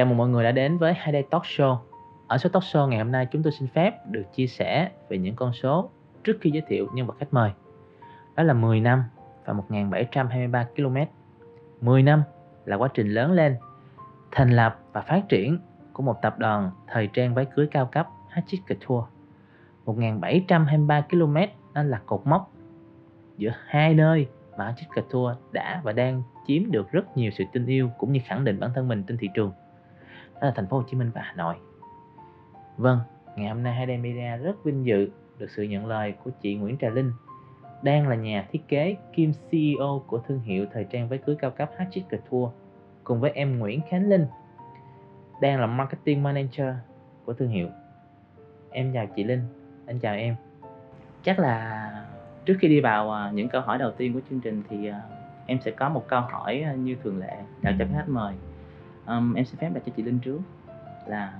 Chào mừng mọi người đã đến với Hay Day Talk Show. Ở số talk show ngày hôm nay chúng tôi xin phép được chia sẻ về những con số trước khi giới thiệu nhân vật khách mời. Đó là 10 năm và 1723 km. 10 năm là quá trình lớn lên, thành lập và phát triển của một tập đoàn thời trang váy cưới cao cấp Hachik Couture. 1723 km đó là cột mốc giữa hai nơi mà Hachik Couture đã và đang chiếm được rất nhiều sự tin yêu cũng như khẳng định bản thân mình trên thị trường đó là thành phố Hồ Chí Minh và Hà Nội. Vâng, ngày hôm nay Hayden Media rất vinh dự được sự nhận lời của chị Nguyễn Trà Linh đang là nhà thiết kế kiêm CEO của thương hiệu thời trang váy cưới cao cấp Hatchit Couture cùng với em Nguyễn Khánh Linh đang là marketing manager của thương hiệu. Em chào chị Linh, anh chào em. Chắc là trước khi đi vào à, những câu hỏi đầu tiên của chương trình thì à, em sẽ có một câu hỏi à, như thường lệ dành cho khách mời um, em xin phép đặt cho chị linh trước là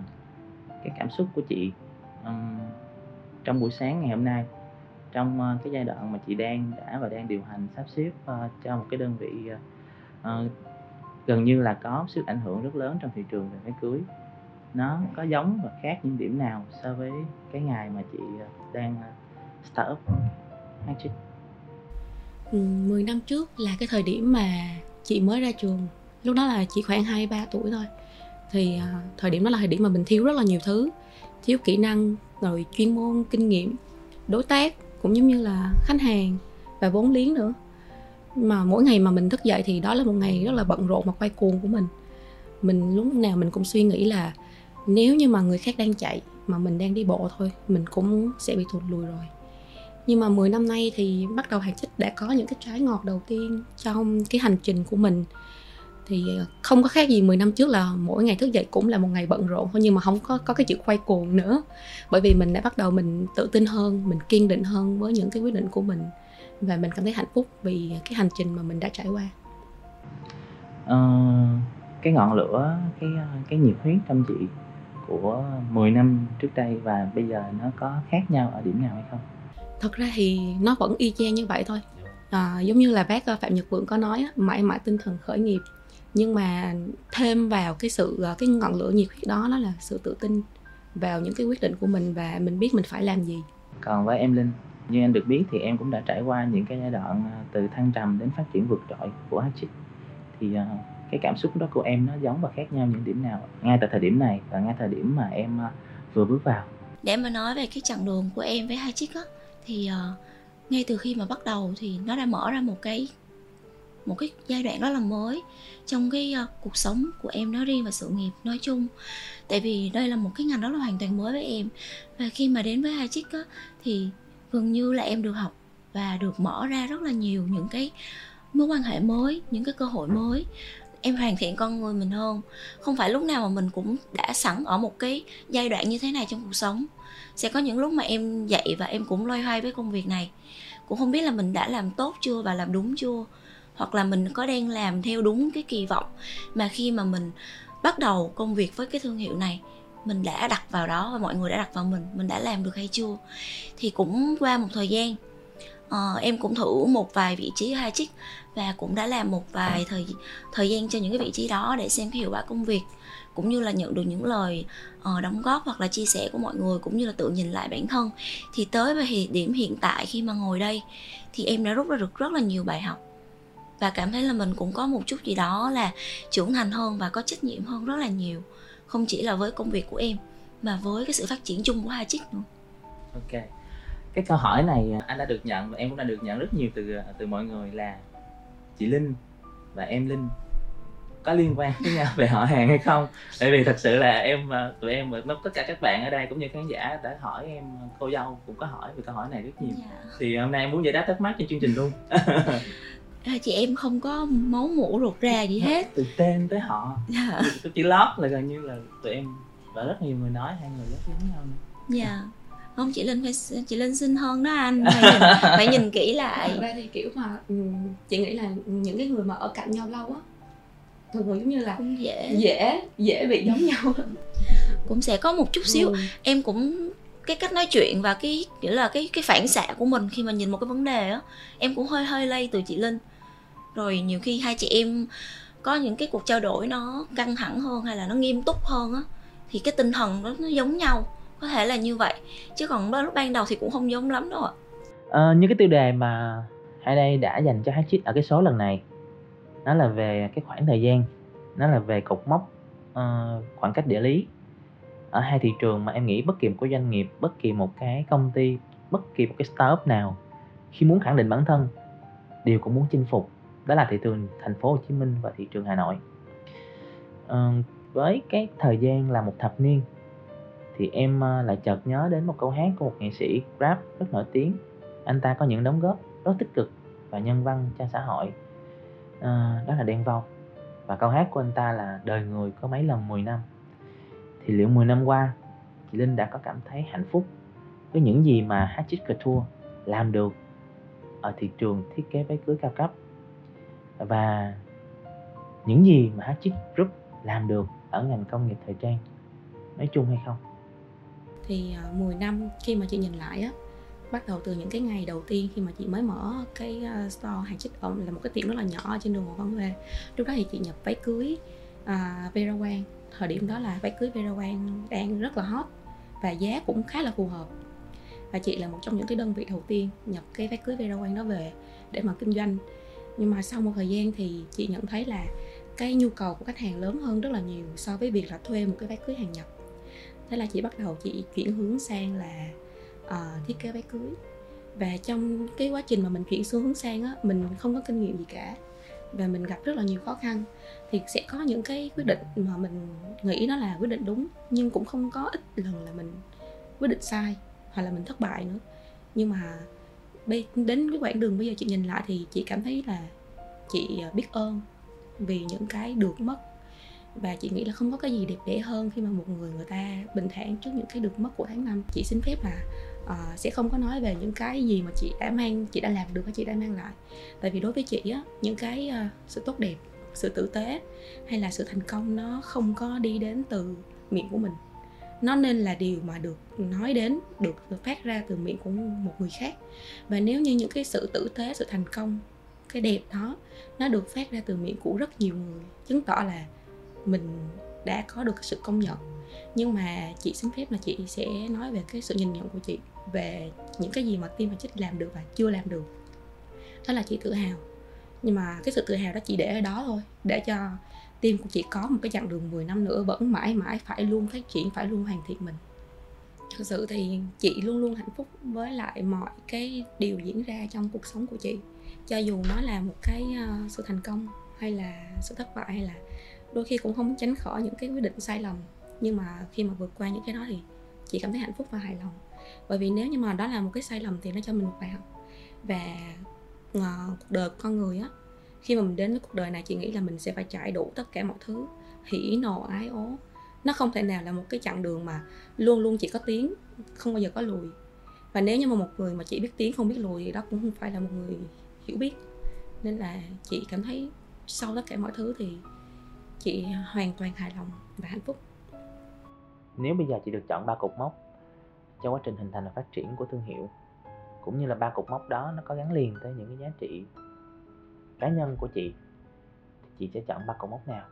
cái cảm xúc của chị um, trong buổi sáng ngày hôm nay trong uh, cái giai đoạn mà chị đang đã và đang điều hành sắp xếp uh, cho một cái đơn vị uh, gần như là có sức ảnh hưởng rất lớn trong thị trường về váy cưới. Nó có giống và khác những điểm nào so với cái ngày mà chị đang start up hay chị 10 năm trước là cái thời điểm mà chị mới ra trường lúc đó là chỉ khoảng hai ba tuổi thôi. Thì à, thời điểm đó là thời điểm mà mình thiếu rất là nhiều thứ. Thiếu kỹ năng rồi chuyên môn kinh nghiệm đối tác cũng giống như là khách hàng và vốn liếng nữa. Mà mỗi ngày mà mình thức dậy thì đó là một ngày rất là bận rộn và quay cuồng của mình. Mình lúc nào mình cũng suy nghĩ là nếu như mà người khác đang chạy mà mình đang đi bộ thôi mình cũng sẽ bị thụt lùi rồi. Nhưng mà 10 năm nay thì bắt đầu hàng chích đã có những cái trái ngọt đầu tiên trong cái hành trình của mình thì không có khác gì 10 năm trước là mỗi ngày thức dậy cũng là một ngày bận rộn thôi nhưng mà không có có cái chữ quay cuồng nữa. Bởi vì mình đã bắt đầu mình tự tin hơn mình kiên định hơn với những cái quyết định của mình. Và mình cảm thấy hạnh phúc vì cái hành trình mà mình đã trải qua. Uh, cái ngọn lửa cái cái nhiệt huyết trong chị của 10 năm trước đây và bây giờ nó có khác nhau ở điểm nào hay không? Thật ra thì nó vẫn y chang như vậy thôi. À, giống như là bác phạm nhật vượng có nói mãi mãi tinh thần khởi nghiệp nhưng mà thêm vào cái sự ờ, cái ngọn lửa nhiệt huyết đó nó là sự tự tin vào những cái quyết định của mình và mình biết mình phải làm gì. Còn với em linh như em được biết thì em cũng đã trải qua những cái giai đoạn ờ, từ thăng trầm đến phát triển vượt trội của Hatchit thì uh, cái cảm xúc đó của em nó giống và khác nhau những điểm nào? Ngay tại thời điểm này và ngay thời điểm mà em vừa bước vào. Để mà nói về cái chặng đường của em với Hatchit á thì uh, ngay từ khi mà bắt đầu thì nó đã mở ra một cái một cái giai đoạn rất là mới trong cái uh, cuộc sống của em nói riêng và sự nghiệp nói chung. Tại vì đây là một cái ngành rất là hoàn toàn mới với em. Và khi mà đến với hai chiếc á, thì gần như là em được học và được mở ra rất là nhiều những cái mối quan hệ mới những cái cơ hội mới. Em hoàn thiện con người mình hơn. Không phải lúc nào mà mình cũng đã sẵn ở một cái giai đoạn như thế này trong cuộc sống. Sẽ có những lúc mà em dậy và em cũng loay hoay với công việc này. Cũng không biết là mình đã làm tốt chưa và làm đúng chưa hoặc là mình có đang làm theo đúng cái kỳ vọng mà khi mà mình bắt đầu công việc với cái thương hiệu này mình đã đặt vào đó và mọi người đã đặt vào mình mình đã làm được hay chưa? Thì cũng qua một thời gian uh, em cũng thử một vài vị trí hai chiếc và cũng đã làm một vài thời thời gian cho những cái vị trí đó để xem cái hiệu quả công việc cũng như là nhận được những lời uh, đóng góp hoặc là chia sẻ của mọi người cũng như là tự nhìn lại bản thân. Thì tới và điểm hiện tại khi mà ngồi đây thì em đã rút ra được rất là nhiều bài học và cảm thấy là mình cũng có một chút gì đó là trưởng thành hơn và có trách nhiệm hơn rất là nhiều. Không chỉ là với công việc của em mà với cái sự phát triển chung của hai chiếc nữa. Ok. Cái câu hỏi này anh đã được nhận và em cũng đã được nhận rất nhiều từ từ mọi người là chị linh và em linh có liên quan với nhau về họ hàng hay không? Tại vì thật sự là em tụi em và tất cả các bạn ở đây cũng như khán giả đã hỏi em cô dâu cũng có hỏi về câu hỏi này rất nhiều. Yeah. Dạ. thì hôm nay em muốn giải đáp thắc mắc cho chương trình luôn à, chị em không có máu mũ ruột ra gì hết. từ tên tới họ. Dạ. chỉ lót là gần như là tụi em và rất nhiều người nói hai người rất giống nhau dạ. Không chị linh phải chị linh xinh hơn đó anh. Phải nhìn, phải nhìn kỹ lại. Thật ra thì kiểu mà ừ, chị nghĩ là những cái người mà ở cạnh nhau lâu á thường thường giống như là cũng dễ. dễ dễ bị giống nhau cũng sẽ có một chút xíu. Ừ. em cũng cái cách nói chuyện và cái kiểu là cái cái phản xạ của mình khi mà nhìn một cái vấn đề á em cũng hơi hơi lây từ chị linh rồi nhiều khi hai chị em có những cái cuộc trao đổi nó căng thẳng hơn hay là nó nghiêm túc hơn á thì cái tinh thần nó, nó giống nhau có thể là như vậy. Chứ còn lúc ban đầu thì cũng không giống lắm đâu ạ. Ờ, à, như cái tiêu đề mà hai đây đã dành cho Hatchit ở cái số lần này nó là về cái khoảng thời gian nó là về cột mốc uh, khoảng cách địa lý. Ở hai thị trường mà em nghĩ bất kỳ một cái doanh nghiệp bất kỳ một cái công ty bất kỳ một cái startup nào khi muốn khẳng định bản thân đều cũng muốn chinh phục đó là thị trường thành phố Hồ Chí Minh và thị trường Hà Nội. À, với cái thời gian là một thập niên thì em ờ, lại chợt nhớ đến một câu hát của một nghệ sĩ rap rất nổi tiếng. Anh ta có những đóng góp rất tích cực và nhân văn cho xã hội. À, đó là Đen Vâu. Và câu hát của anh ta là đời người có mấy lần 10 năm thì liệu 10 năm qua chị Linh đã có cảm thấy hạnh phúc với những gì mà Hatchit Couture làm được ở thị trường thiết kế váy cưới cao cấp? Và những gì mà Hatchit Group làm được ở ngành công nghiệp thời trang nói chung hay không? Thì à, 10 năm khi mà chị nhìn lại á bắt đầu từ những cái ngày đầu tiên khi mà chị mới mở cái à, store hàng chích ẩm là một cái tiệm rất là nhỏ trên đường Hồ Văn Huê. Lúc đó thì chị nhập váy cưới à, Vera Wang. Thời điểm đó là váy cưới Vera Wang đang rất là hot và giá cũng khá là phù hợp. Và chị là một trong những cái đơn vị đầu tiên nhập cái váy cưới Vera Wang đó về để mà kinh doanh nhưng mà sau một thời gian thì chị nhận thấy là cái nhu cầu của khách hàng lớn hơn rất là nhiều so với việc là thuê một cái váy cưới hàng nhập. Thế là chị bắt đầu chị chuyển hướng sang là uh, thiết kế váy cưới. Và trong cái quá trình mà mình chuyển xu hướng sang á mình không có kinh nghiệm gì cả và mình gặp rất là nhiều khó khăn. Thì sẽ có những cái quyết định mà mình nghĩ nó là quyết định đúng nhưng cũng không có ít lần là mình quyết định sai hoặc là mình thất bại nữa. Nhưng mà đến cái quãng đường bây giờ chị nhìn lại thì chị cảm thấy là chị ờ, biết ơn vì những cái được mất. Và chị nghĩ là không có cái gì đẹp đẽ hơn khi mà một người người ta bình thản trước những cái được mất của tháng năm. Chị xin phép là uh, sẽ không có nói về những cái gì mà chị đã mang chị đã làm được và chị đã mang lại. Tại vì đối với chị á những cái uh, sự tốt đẹp sự tử tế hay là sự thành công nó không có đi đến từ miệng của mình nó nên là điều mà được nói đến, được phát ra từ miệng của một người khác. Và nếu như những cái sự tử tế, sự thành công, cái đẹp đó, nó được phát ra từ miệng của rất nhiều người, chứng tỏ là mình đã có được sự công nhận. Nhưng mà chị xin phép là chị sẽ nói về cái sự nhìn nhận của chị về những cái gì mà team và chích làm được và chưa làm được. Đó là chị tự hào. Nhưng mà cái sự tự hào đó chị để ở đó thôi, để cho team của chị có một cái chặng đường 10 năm nữa vẫn mãi mãi phải luôn phát triển phải luôn hoàn thiện mình. Thực sự thì chị luôn luôn hạnh phúc với lại mọi cái điều diễn ra trong cuộc sống của chị. Cho dù nó là một cái ờ, sự thành công hay là sự thất bại hay là đôi khi cũng không tránh khỏi những cái quyết định sai lầm nhưng mà khi mà vượt qua những cái đó thì chị cảm thấy hạnh phúc và hài lòng. Bởi vì nếu như mà đó là một cái sai lầm thì nó cho mình một bài học. Và uh, cuộc đời của con người á khi mà mình đến với cuộc đời này, chị nghĩ là mình sẽ phải trải đủ tất cả mọi thứ. Hỉ, nộ, ái ố. Nó không thể nào là một cái chặng đường mà luôn luôn chỉ có tiến không bao giờ có lùi. Và nếu như mà một người mà chỉ biết tiến không biết lùi thì đó cũng không phải là một người hiểu biết. Nên là chị cảm thấy sau tất cả mọi thứ thì chị hoàn toàn hài lòng và hạnh phúc. Nếu bây giờ chị được chọn ba cột mốc cho quá trình hình thành và phát triển của thương hiệu, cũng như là ba cột mốc đó nó có gắn liền tới những cái giá trị cá nhân của chị thì chị sẽ chọn ba cột mốc nào?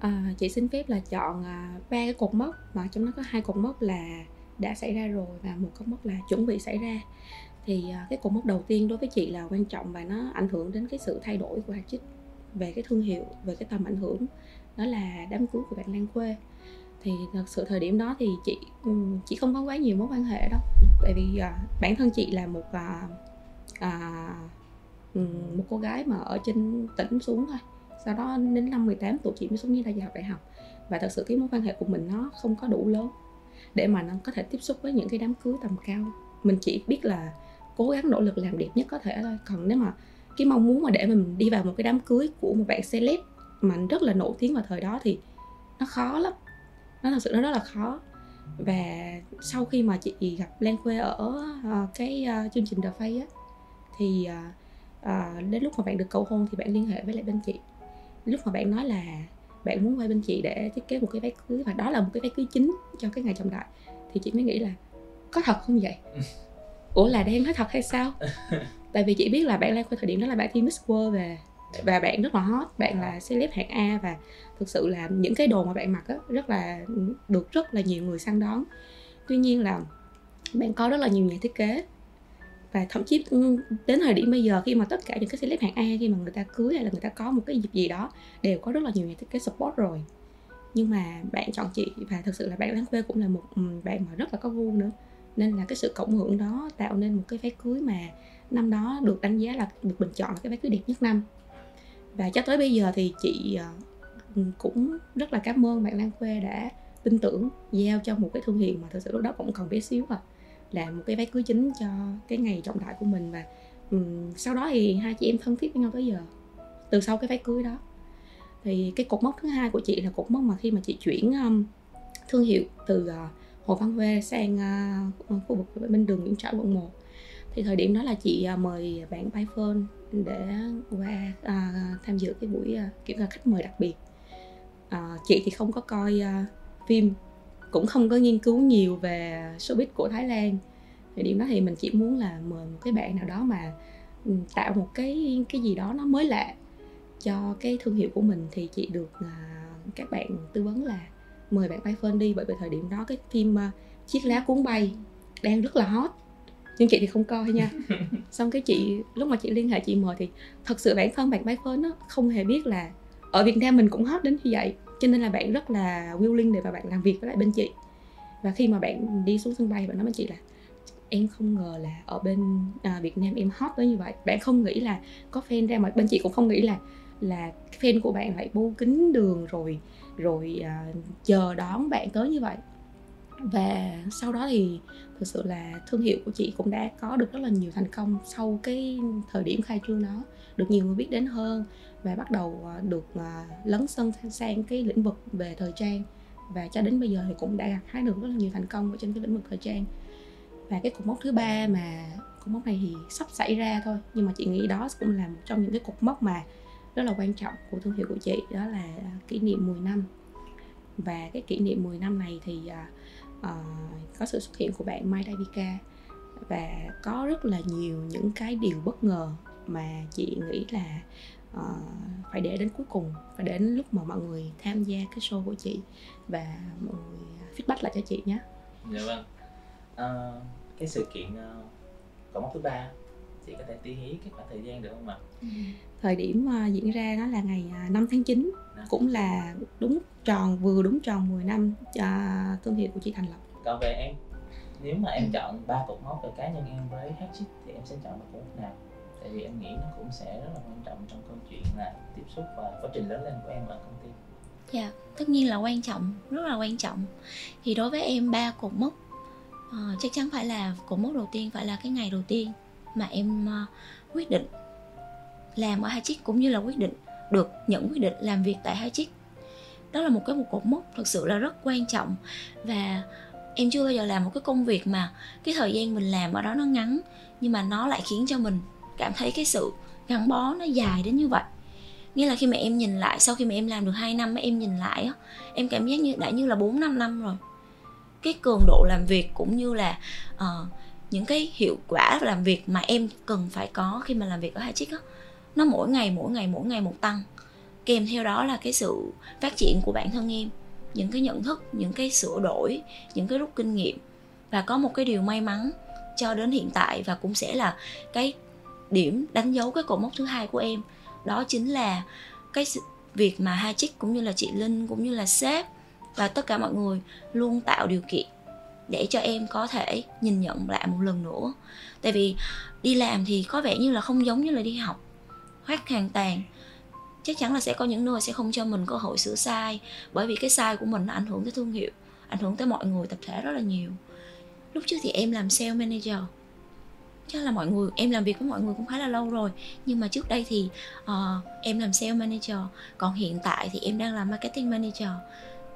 À, chị xin phép là chọn à, ba cái cột mốc mà trong đó có hai cột mốc là đã xảy ra rồi và một cột mốc là chuẩn bị xảy ra. Thì à, cái cột mốc đầu tiên đối với chị là quan trọng và nó ảnh hưởng đến cái sự thay đổi của Hạt Chích về cái thương hiệu về cái tầm ảnh hưởng đó là đám cưới của bạn Lan Khuê. Thì thật sự thời điểm đó thì chị chị không có quá nhiều mối quan hệ đâu. Tại vì à, bản thân chị là một à, à, một cô gái mà ở trên tỉnh xuống thôi. Sau đó đến năm 18 tuổi chị mới xuống như là học đại học. Và thật sự cái mối quan hệ của mình nó không có đủ lớn để mà nó có thể tiếp xúc với những cái đám cưới tầm cao. Mình chỉ biết là cố gắng nỗ lực làm đẹp nhất có thể thôi. Còn nếu mà cái mong muốn mà để mình đi vào một cái đám cưới của một bạn celeb mà rất là nổi tiếng vào thời đó thì nó khó lắm. Nó thật sự nó rất là khó. Và sau khi mà chị gặp Lan Khuê ở ờ, cái ờ, chương trình The Face á, thì ờ, uh, đến lúc mà bạn được cầu hôn thì bạn liên hệ với lại bên chị. Lúc mà bạn nói là bạn muốn quay bên chị để thiết kế một cái váy cưới và đó là một cái váy cưới chính cho cái ngày trọng đại thì chị mới nghĩ là có thật không vậy? Ủa là đang nói thật hay sao? Tại vì chị biết là bạn Lan Khuê thời điểm đó là bạn thi Miss World về và bạn rất là hot bạn là celeb hạng A và thực sự là những cái đồ mà bạn mặc á, rất là được rất là nhiều người săn đón. Tuy nhiên là bạn có rất là nhiều nhà thiết kế và thậm chí ừ, đến thời điểm bây giờ khi mà tất cả những cái celeb hạng A khi mà người ta cưới hay là người ta có một cái dịp gì đó đều có rất là nhiều nhà thiết kế support rồi. Nhưng mà bạn chọn chị và thực sự là bạn Lan Khuê cũng là một ừ, bạn mà rất là có gu nữa. Nên là cái sự cộng hưởng đó tạo nên một cái váy cưới mà năm đó được đánh giá là được bình chọn là cái váy cưới đẹp nhất năm. Và cho tới bây giờ thì chị ờ, ừ, cũng rất là cảm ơn bạn Lan Khuê đã tin tưởng giao cho một cái thương hiệu mà thực sự lúc đó cũng còn bé xíu à làm một cái váy cưới chính cho cái ngày trọng đại của mình và um, sau đó thì hai chị em thân thiết với nhau tới giờ từ sau cái váy cưới đó. Thì cái cột mốc thứ hai của chị là cột mốc mà khi mà chị chuyển um, thương hiệu từ uh, Hồ Văn Vê sang uh, khu vực bên đường Nguyễn Trãi quận 1 thì thời điểm đó là chị uh, mời bạn Byphone để qua uh, tham dự cái buổi uh, kiểu là khách mời đặc biệt. Uh, chị thì không có coi uh, phim cũng không có nghiên cứu nhiều về showbiz của Thái Lan. Thời điểm đó thì mình chỉ muốn là mời một cái bạn nào đó mà ừ, tạo một cái cái gì đó nó mới lạ cho cái thương hiệu của mình. Thì chị được uh, các bạn tư vấn là mời bạn bay phơn đi bởi vì thời điểm đó cái phim uh, chiếc lá cuốn bay đang rất là hot. Nhưng chị thì không coi nha. Xong cái chị lúc mà chị liên hệ chị mời thì thật sự bản thân bạn bay phơn nó không hề biết là ở Việt Nam mình cũng hot đến như vậy cho nên là bạn rất là willing để mà bạn làm việc với lại bên chị. Và khi mà bạn đi xuống sân bay bạn nói với chị là em không ngờ là ở bên à, Việt Nam em hot tới như vậy. Bạn không nghĩ là có fan ra mà bên chị cũng không nghĩ là là fan của bạn lại bu kính đường rồi rồi à, chờ đón bạn tới như vậy. Và sau đó thì thực sự là thương hiệu của chị cũng đã có được rất là nhiều thành công sau cái thời điểm khai trương đó. Được nhiều người biết đến hơn và bắt đầu ờ, được ờ, lấn sân sang cái lĩnh vực về thời trang. Và cho đến bây giờ thì cũng đã gặt hái được rất là nhiều thành công ở trên cái lĩnh vực thời trang. Và cái cột mốc thứ ba mà cột mốc này thì sắp xảy ra thôi. Nhưng mà chị nghĩ đó cũng là một trong những cái cột mốc mà rất là quan trọng của thương hiệu của chị đó là ờ, kỷ niệm 10 năm. Và cái kỷ niệm 10 năm này thì uh, có sự xuất hiện của bạn Mai Davika và có rất là nhiều những cái điều bất ngờ mà chị nghĩ là uh, phải để đến cuối cùng phải đến lúc mà mọi người tham gia cái show của chị và mọi người feedback lại cho chị nhé. Dạ vâng. Uh, cái sự kiện uh, cổng thứ ba chị có thể tí ý cái khoảng thời gian được không ạ? Thời điểm uh, diễn ra đó là ngày uh, 5 tháng 9 5. cũng là đúng tròn vừa đúng tròn 10 năm uh, thương hiệu của chị thành lập. Còn về em, nếu mà em ừ. chọn ba cột mốc về cá nhân em với Hatchit thì em sẽ chọn một cột nào? Tại vì em nghĩ nó cũng sẽ rất là quan trọng trong câu chuyện là tiếp xúc và quá trình lớn lên của em ở công ty. Dạ, tất nhiên là quan trọng, rất là quan trọng. Thì đối với em ba cột mốc uh, chắc chắn phải là cột mốc đầu tiên phải là cái ngày đầu tiên mà em uh, quyết định làm ở hai chiếc cũng như là quyết định được nhận quyết định làm việc tại hai chiếc đó là một cái một cột mốc thực sự là rất quan trọng và em chưa bao giờ làm một cái công việc mà cái thời gian mình làm ở đó nó ngắn nhưng mà nó lại khiến cho mình cảm thấy cái sự gắn bó nó dài đến như vậy. Nghĩa là khi mà em nhìn lại sau khi mà em làm được 2 năm em nhìn lại á em cảm giác như đã như là 4 năm năm rồi. Cái cường độ làm việc cũng như là uh, những cái hiệu quả làm việc mà em cần phải có khi mà làm việc ở hai chiếc á nó mỗi ngày mỗi ngày mỗi ngày một tăng. Kèm theo đó là cái sự phát triển của bản thân em những cái nhận thức những cái sửa đổi những cái rút kinh nghiệm. Và có một cái điều may mắn cho đến hiện tại và cũng sẽ là cái điểm đánh dấu cái cột mốc thứ hai của em. Đó chính là cái việc mà hai chị cũng như là chị linh cũng như là sếp và tất cả mọi người luôn tạo điều kiện để cho em có thể nhìn nhận lại một lần nữa. Tại vì đi làm thì có vẻ như là không giống như là đi học hoác hàng tàn. Chắc chắn là sẽ có những nơi sẽ không cho mình cơ hội sửa sai, bởi vì cái sai của mình nó ảnh hưởng tới thương hiệu, ảnh hưởng tới mọi người tập thể rất là nhiều. Lúc trước thì em làm sale manager chắc là mọi người em làm việc với mọi người cũng khá là lâu rồi. Nhưng mà trước đây thì uh, em làm sale manager còn hiện tại thì em đang làm marketing manager.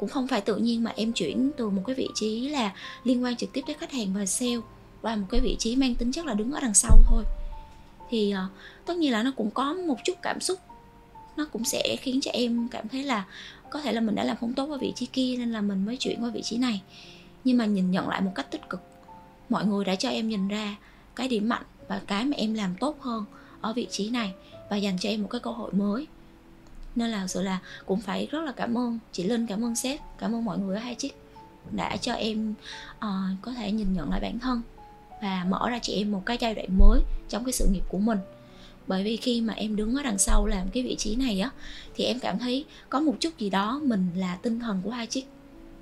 Cũng không phải tự nhiên mà em chuyển từ một cái vị trí là liên quan trực tiếp tới khách hàng và sale qua một cái vị trí mang tính chất là đứng ở đằng sau thôi. Thì uh, tất nhiên là nó cũng có một chút cảm xúc. Nó cũng sẽ khiến cho em cảm thấy là có thể là mình đã làm không tốt ở vị trí kia nên là mình mới chuyển qua vị trí này. Nhưng mà nhìn nhận lại một cách tích cực mọi người đã cho em nhìn ra cái điểm mạnh và cái mà em làm tốt hơn ở vị trí này và dành cho em một cái cơ hội mới. Nên là sự là cũng phải rất là cảm ơn chị Linh cảm ơn sếp cảm ơn mọi người ở hai chiếc đã cho em uh, có thể nhìn nhận lại bản thân và mở ra chị em một cái giai đoạn mới trong cái sự nghiệp của mình. Bởi vì khi mà em đứng ở đằng sau làm cái vị trí này á thì em cảm thấy có một chút gì đó mình là tinh thần của hai chiếc.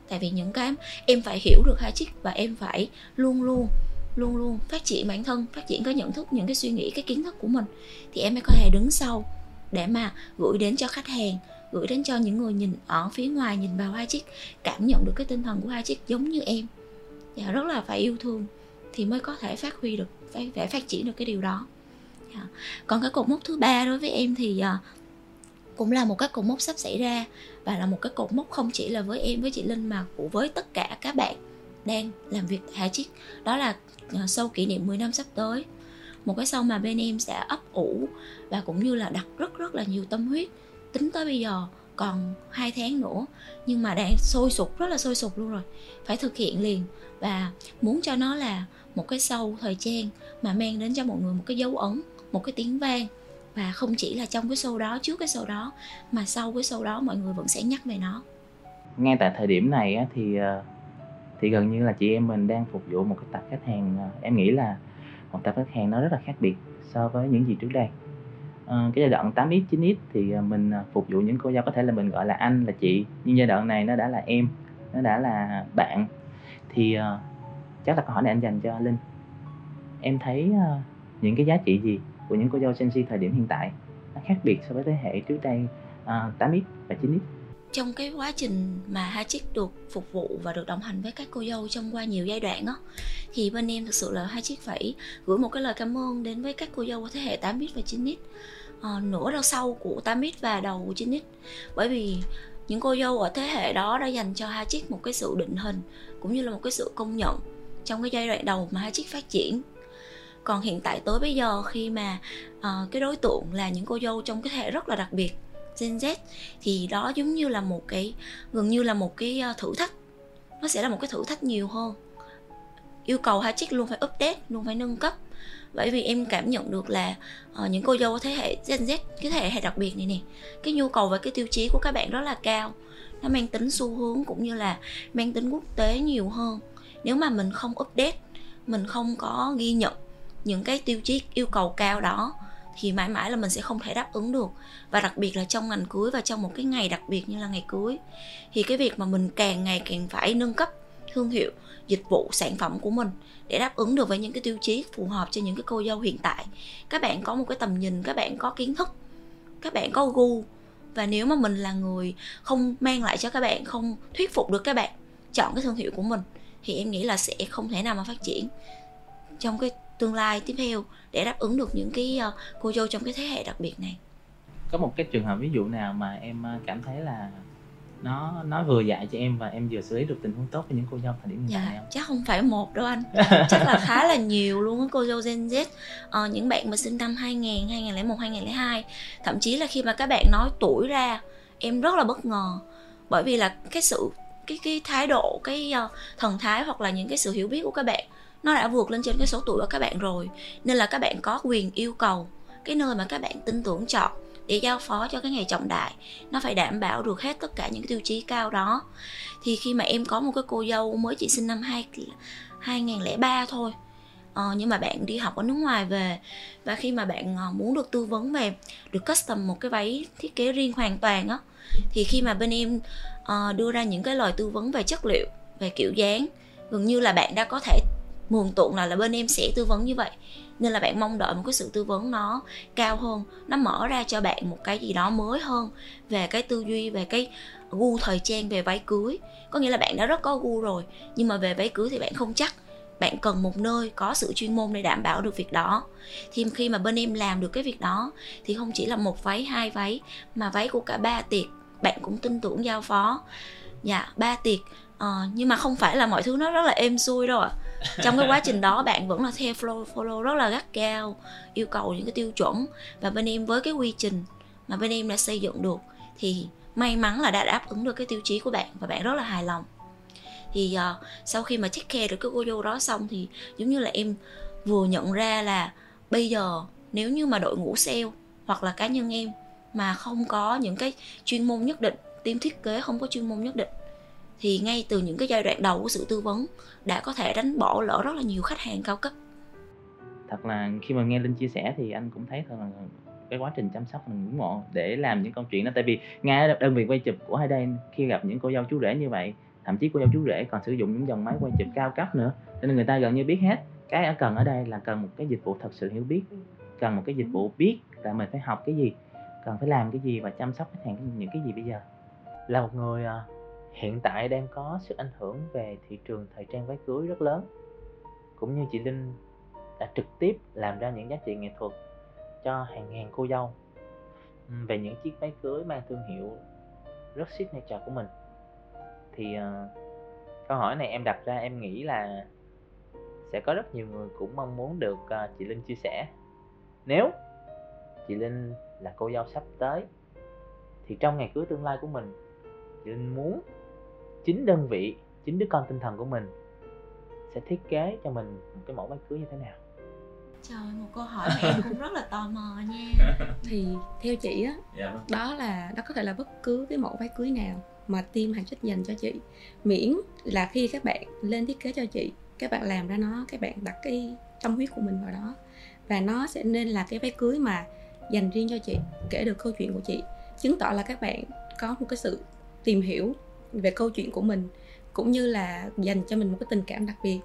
Tại vì những cái em phải hiểu được hai chiếc và em phải luôn luôn luôn luôn phát triển bản thân phát triển cái nhận thức những cái suy nghĩ cái kiến thức của mình. Thì em mới có thể đứng sau để mà gửi đến cho khách hàng gửi đến cho những người nhìn ở phía ngoài nhìn vào hai chiếc cảm nhận được cái tinh thần của hai chiếc giống như em. Và rất là phải yêu thương thì mới có thể phát huy được phải, phải phát triển được cái điều đó. Dạ. Còn cái cột mốc thứ ba đối với em thì ờ, cũng là một cái cột mốc sắp xảy ra và là một cái cột mốc không chỉ là với em với chị Linh mà cũng với tất cả các bạn đang làm việc tại chiếc đó là ờ, sâu kỷ niệm 10 năm sắp tới. Một cái sâu mà bên em sẽ ấp ủ và cũng như là đặt rất rất là nhiều tâm huyết. Tính tới bây giờ còn hai tháng nữa, nhưng mà đang sôi sục, rất là sôi sục luôn rồi. Phải thực hiện liền và muốn cho nó là một cái sâu thời trang mà mang đến cho mọi người một cái dấu ấn, một cái tiếng vang. Và không chỉ là trong cái show đó, trước cái show đó, mà sau cái show đó mọi người vẫn sẽ nhắc về nó. Ngay tại thời điểm này thì ờ, thì gần như là chị em mình đang phục vụ một cái tập khách hàng à, em nghĩ là một tập khách hàng nó rất là khác biệt so với những gì trước đây. À, cái giai đoạn 8x 9x thì à, mình à, phục vụ những cô dâu có thể là mình gọi là anh là chị. Nhưng giai đoạn này nó đã là em nó đã là bạn. Thì uh, chắc là câu hỏi này anh dành cho linh. Em thấy uh, những cái giá trị gì của những cô dâu Gen Z thời điểm hiện tại nó khác biệt so với thế hệ trước đây uh, 8x và 9x trong cái quá trình mà Hachik được phục vụ và được đồng hành với các cô dâu trong qua nhiều giai đoạn á thì bên em thực sự là Hachik phải gửi một cái lời cảm ơn đến với các cô dâu của thế hệ 8x và 9x à, ờ, nửa đầu sau của 8x và đầu của 9x bởi vì những cô dâu ở thế hệ đó đã dành cho Hachik một cái sự định hình cũng như là một cái sự công nhận trong cái giai đoạn đầu mà Hachik phát triển. Còn hiện tại tới bây giờ khi mà uh, cái đối tượng là những cô dâu trong cái thế hệ rất là đặc biệt Gen Z thì đó giống như là một cái gần như là một cái ờ, thử thách. Nó sẽ là một cái thử thách nhiều hơn. Yêu cầu hai chiếc luôn phải update luôn phải nâng cấp. Bởi vì em cảm nhận được là uh, những cô dâu thế hệ Gen Z cái thế hệ đặc biệt này nè cái nhu cầu và cái tiêu chí của các bạn rất là cao. Nó mang tính xu hướng cũng như là mang tính quốc tế nhiều hơn. Nếu mà mình không update mình không có ghi nhận những cái tiêu chí yêu cầu cao đó thì mãi mãi là mình sẽ không thể đáp ứng được. Và đặc biệt là trong ngành cưới và trong một cái ngày đặc biệt như là ngày cưới, thì cái việc mà mình càng ngày càng phải nâng cấp, thương hiệu, dịch vụ, sản phẩm của mình để đáp ứng được với những cái tiêu chí phù hợp cho những cái cô dâu hiện tại. Các bạn có một cái tầm nhìn, các bạn có kiến thức, các bạn có gu. Và nếu mà mình là người không mang lại cho các bạn, không thuyết phục được các bạn chọn cái thương hiệu của mình, thì em nghĩ là sẽ không thể nào mà phát triển trong cái tương lai tiếp theo để đáp ứng được những cái uh, cô dâu trong cái thế hệ đặc biệt này. Có một cái trường hợp ví dụ nào mà em ờ, cảm thấy là nó nó vừa dạy cho em và em vừa xử lý được tình huống tốt với những cô dâu thời điểm hiện dạ, tại không? chắc không phải một đâu anh. Chắc là khá là nhiều luôn á cô dâu Gen Z. Ờ, những bạn mà sinh năm 2000, 2001, 2002 thậm chí là khi mà các bạn nói tuổi ra em rất là bất ngờ. Bởi vì là cái sự cái cái thái độ cái uh, thần thái hoặc là những cái sự hiểu biết của các bạn nó đã vượt lên trên cái số tuổi của các bạn rồi. Nên là các bạn có quyền yêu cầu cái nơi mà các bạn tin tưởng chọn để giao phó cho cái ngày trọng đại. Nó phải đảm bảo được hết tất cả những cái tiêu chí cao đó. Thì khi mà em có một cái cô dâu mới chỉ sinh năm 2 2003 thôi ờ, nhưng mà bạn đi học ở nước ngoài về và khi mà bạn ờ, muốn được tư vấn về được custom một cái váy thiết kế riêng hoàn toàn á thì khi mà bên em uh, đưa ra những cái lời tư vấn về chất liệu về kiểu dáng gần như là bạn đã có thể mường tượng là là bên em sẽ tư vấn như vậy. Nên là bạn mong đợi một cái sự tư vấn nó cao hơn nó mở ra cho bạn một cái gì đó mới hơn về cái tư duy về cái gu thời trang về váy cưới. Có nghĩa là bạn đã rất có gu rồi nhưng mà về váy cưới thì bạn không chắc. Bạn cần một nơi có sự chuyên môn để đảm bảo được việc đó. Thì khi mà bên em làm được cái việc đó thì không chỉ là một váy hai váy mà váy của cả ba tiệc bạn cũng tin tưởng giao phó. Dạ ba tiệc uh, ờ, nhưng mà không phải là mọi thứ nó rất là êm xuôi đâu ạ. à trong cái quá trình đó bạn vẫn là theo follow, follow rất là gắt gao yêu cầu những cái tiêu chuẩn. Và bên em với cái quy trình mà bên em đã xây dựng được thì may mắn là đã đáp ứng được cái tiêu chí của bạn và bạn rất là hài lòng. Thì uh, sau khi mà check care được cái cô dâu đó xong thì giống như là em vừa nhận ra là bây giờ nếu như mà đội ngũ sale hoặc là cá nhân em mà không có những cái chuyên môn nhất định team thiết kế không có chuyên môn nhất định thì ngay từ những cái giai đoạn đầu của sự tư vấn đã có thể đánh bỏ lỡ rất là nhiều khách hàng cao cấp. Thật là khi mà nghe linh chia sẻ thì anh cũng thấy thật là cái quá trình chăm sóc mình ngưỡng mộ để làm những câu chuyện đó. Tại vì ngay đơn vị quay chụp của hai đây khi gặp những cô dâu chú rể như vậy thậm chí cô dâu chú rể còn sử dụng những dòng máy quay chụp cao cấp nữa nên người ta gần như biết hết. Cái cần ở đây là cần một cái dịch vụ thật sự hiểu biết cần một cái dịch vụ biết là mình phải học cái gì cần phải làm cái gì và chăm sóc khách hàng những cái gì bây giờ. Là một người à, hiện tại đang có sức ảnh hưởng về thị trường thời trang váy cưới rất lớn. Cũng như chị Linh đã trực tiếp làm ra những giá trị nghệ thuật cho hàng ngàn cô dâu về những chiếc váy cưới mang thương hiệu rất signature của mình. Thì uh, câu hỏi này em đặt ra em nghĩ là sẽ có rất nhiều người cũng mong muốn được uh, chị Linh chia sẻ. Nếu chị Linh là cô dâu sắp tới thì trong ngày cưới tương lai của mình chị Linh muốn chính đơn vị chính đứa con tinh thần của mình sẽ thiết kế cho mình một cái mẫu váy cưới như thế nào? Trời một câu hỏi mà em cũng rất là tò mò nha. Thì theo chị á dạ vâng. đó là đó có thể là bất cứ cái mẫu váy cưới nào mà team hàng trích dành cho chị. Miễn là khi các bạn lên thiết kế cho chị các bạn làm ra nó các bạn đặt cái tâm huyết của mình vào đó. Và nó sẽ nên là cái váy cưới mà dành riêng cho chị kể được câu chuyện của chị. Chứng tỏ là các bạn có một cái sự tìm hiểu về câu chuyện của mình, cũng như là dành cho mình một cái tình cảm đặc biệt.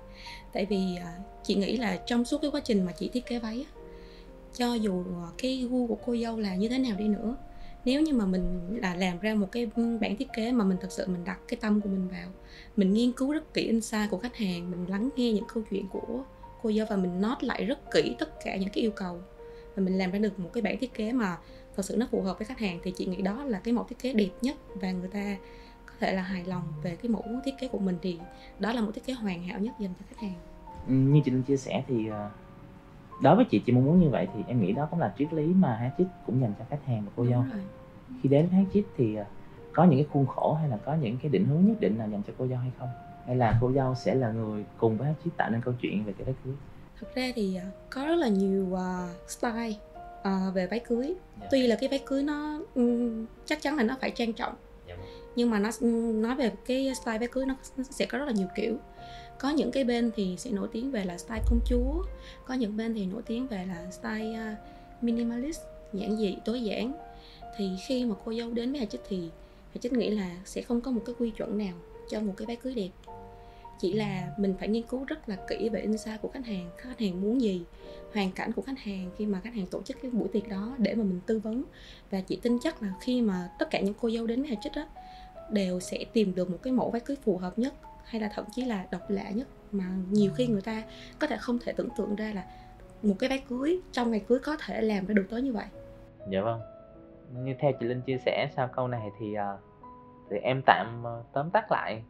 Tại vì à, chị nghĩ là trong suốt cái quá trình mà chị thiết kế váy cho dù à, cái gu của cô dâu là như thế nào đi nữa, nếu như mà mình là làm ra một cái bản thiết kế mà mình thật sự mình đặt cái tâm của mình vào, mình nghiên cứu rất kỹ insight của khách hàng, mình lắng nghe những câu chuyện của cô dâu và mình note lại rất kỹ tất cả những cái yêu cầu và mình làm ra được một cái bản thiết kế mà thật sự nó phù hợp với khách hàng, thì chị nghĩ đó là cái mẫu thiết kế đẹp nhất và người ta thể là hài lòng về cái mẫu thiết kế của mình thì đó là một thiết kế hoàn hảo nhất dành cho khách hàng ừ, như chị Linh chia sẻ thì ờ, đối với chị chị mong muốn như vậy thì em nghĩ đó cũng là triết lý mà Hatchit cũng dành cho khách hàng và cô dâu khi đến với Hatchit thì ờ, có những cái khuôn khổ hay là có những cái định hướng nhất định nào dành cho cô dâu hay không hay là cô dâu sẽ là người cùng với Hatchit tạo nên câu chuyện về cái đám cưới thực ra thì ờ, có rất là nhiều uh, style uh, về váy cưới yeah. Dạ. tuy là cái váy cưới nó um, chắc chắn là nó phải trang trọng nhưng mà nó nói về cái style váy cưới nó, nó sẽ có rất là nhiều kiểu. Có những cái bên thì sẽ nổi tiếng về là style công chúa có những bên thì nổi tiếng về là style uh, minimalist giản dị tối giản. Thì khi mà cô dâu đến với Hà Chích thì Hà Chích nghĩ là sẽ không có một cái quy chuẩn nào cho một cái váy cưới đẹp. Chỉ là mình phải nghiên cứu rất là kỹ về insight của khách hàng khách hàng muốn gì hoàn cảnh của khách hàng khi mà khách hàng tổ chức cái buổi tiệc đó để mà mình tư vấn. Và chị tin chắc là khi mà tất cả những cô dâu đến với Hà Chích á đều sẽ tìm được một cái mẫu váy cưới phù hợp nhất hay là thậm chí là độc lạ nhất mà nhiều khi người ta có thể không thể tưởng tượng ra là một cái váy cưới trong ngày cưới có thể làm ra được tới như vậy. Dạ vâng. Như theo chị linh chia sẻ sau câu này thì à, thì em tạm ờ, tóm tắt lại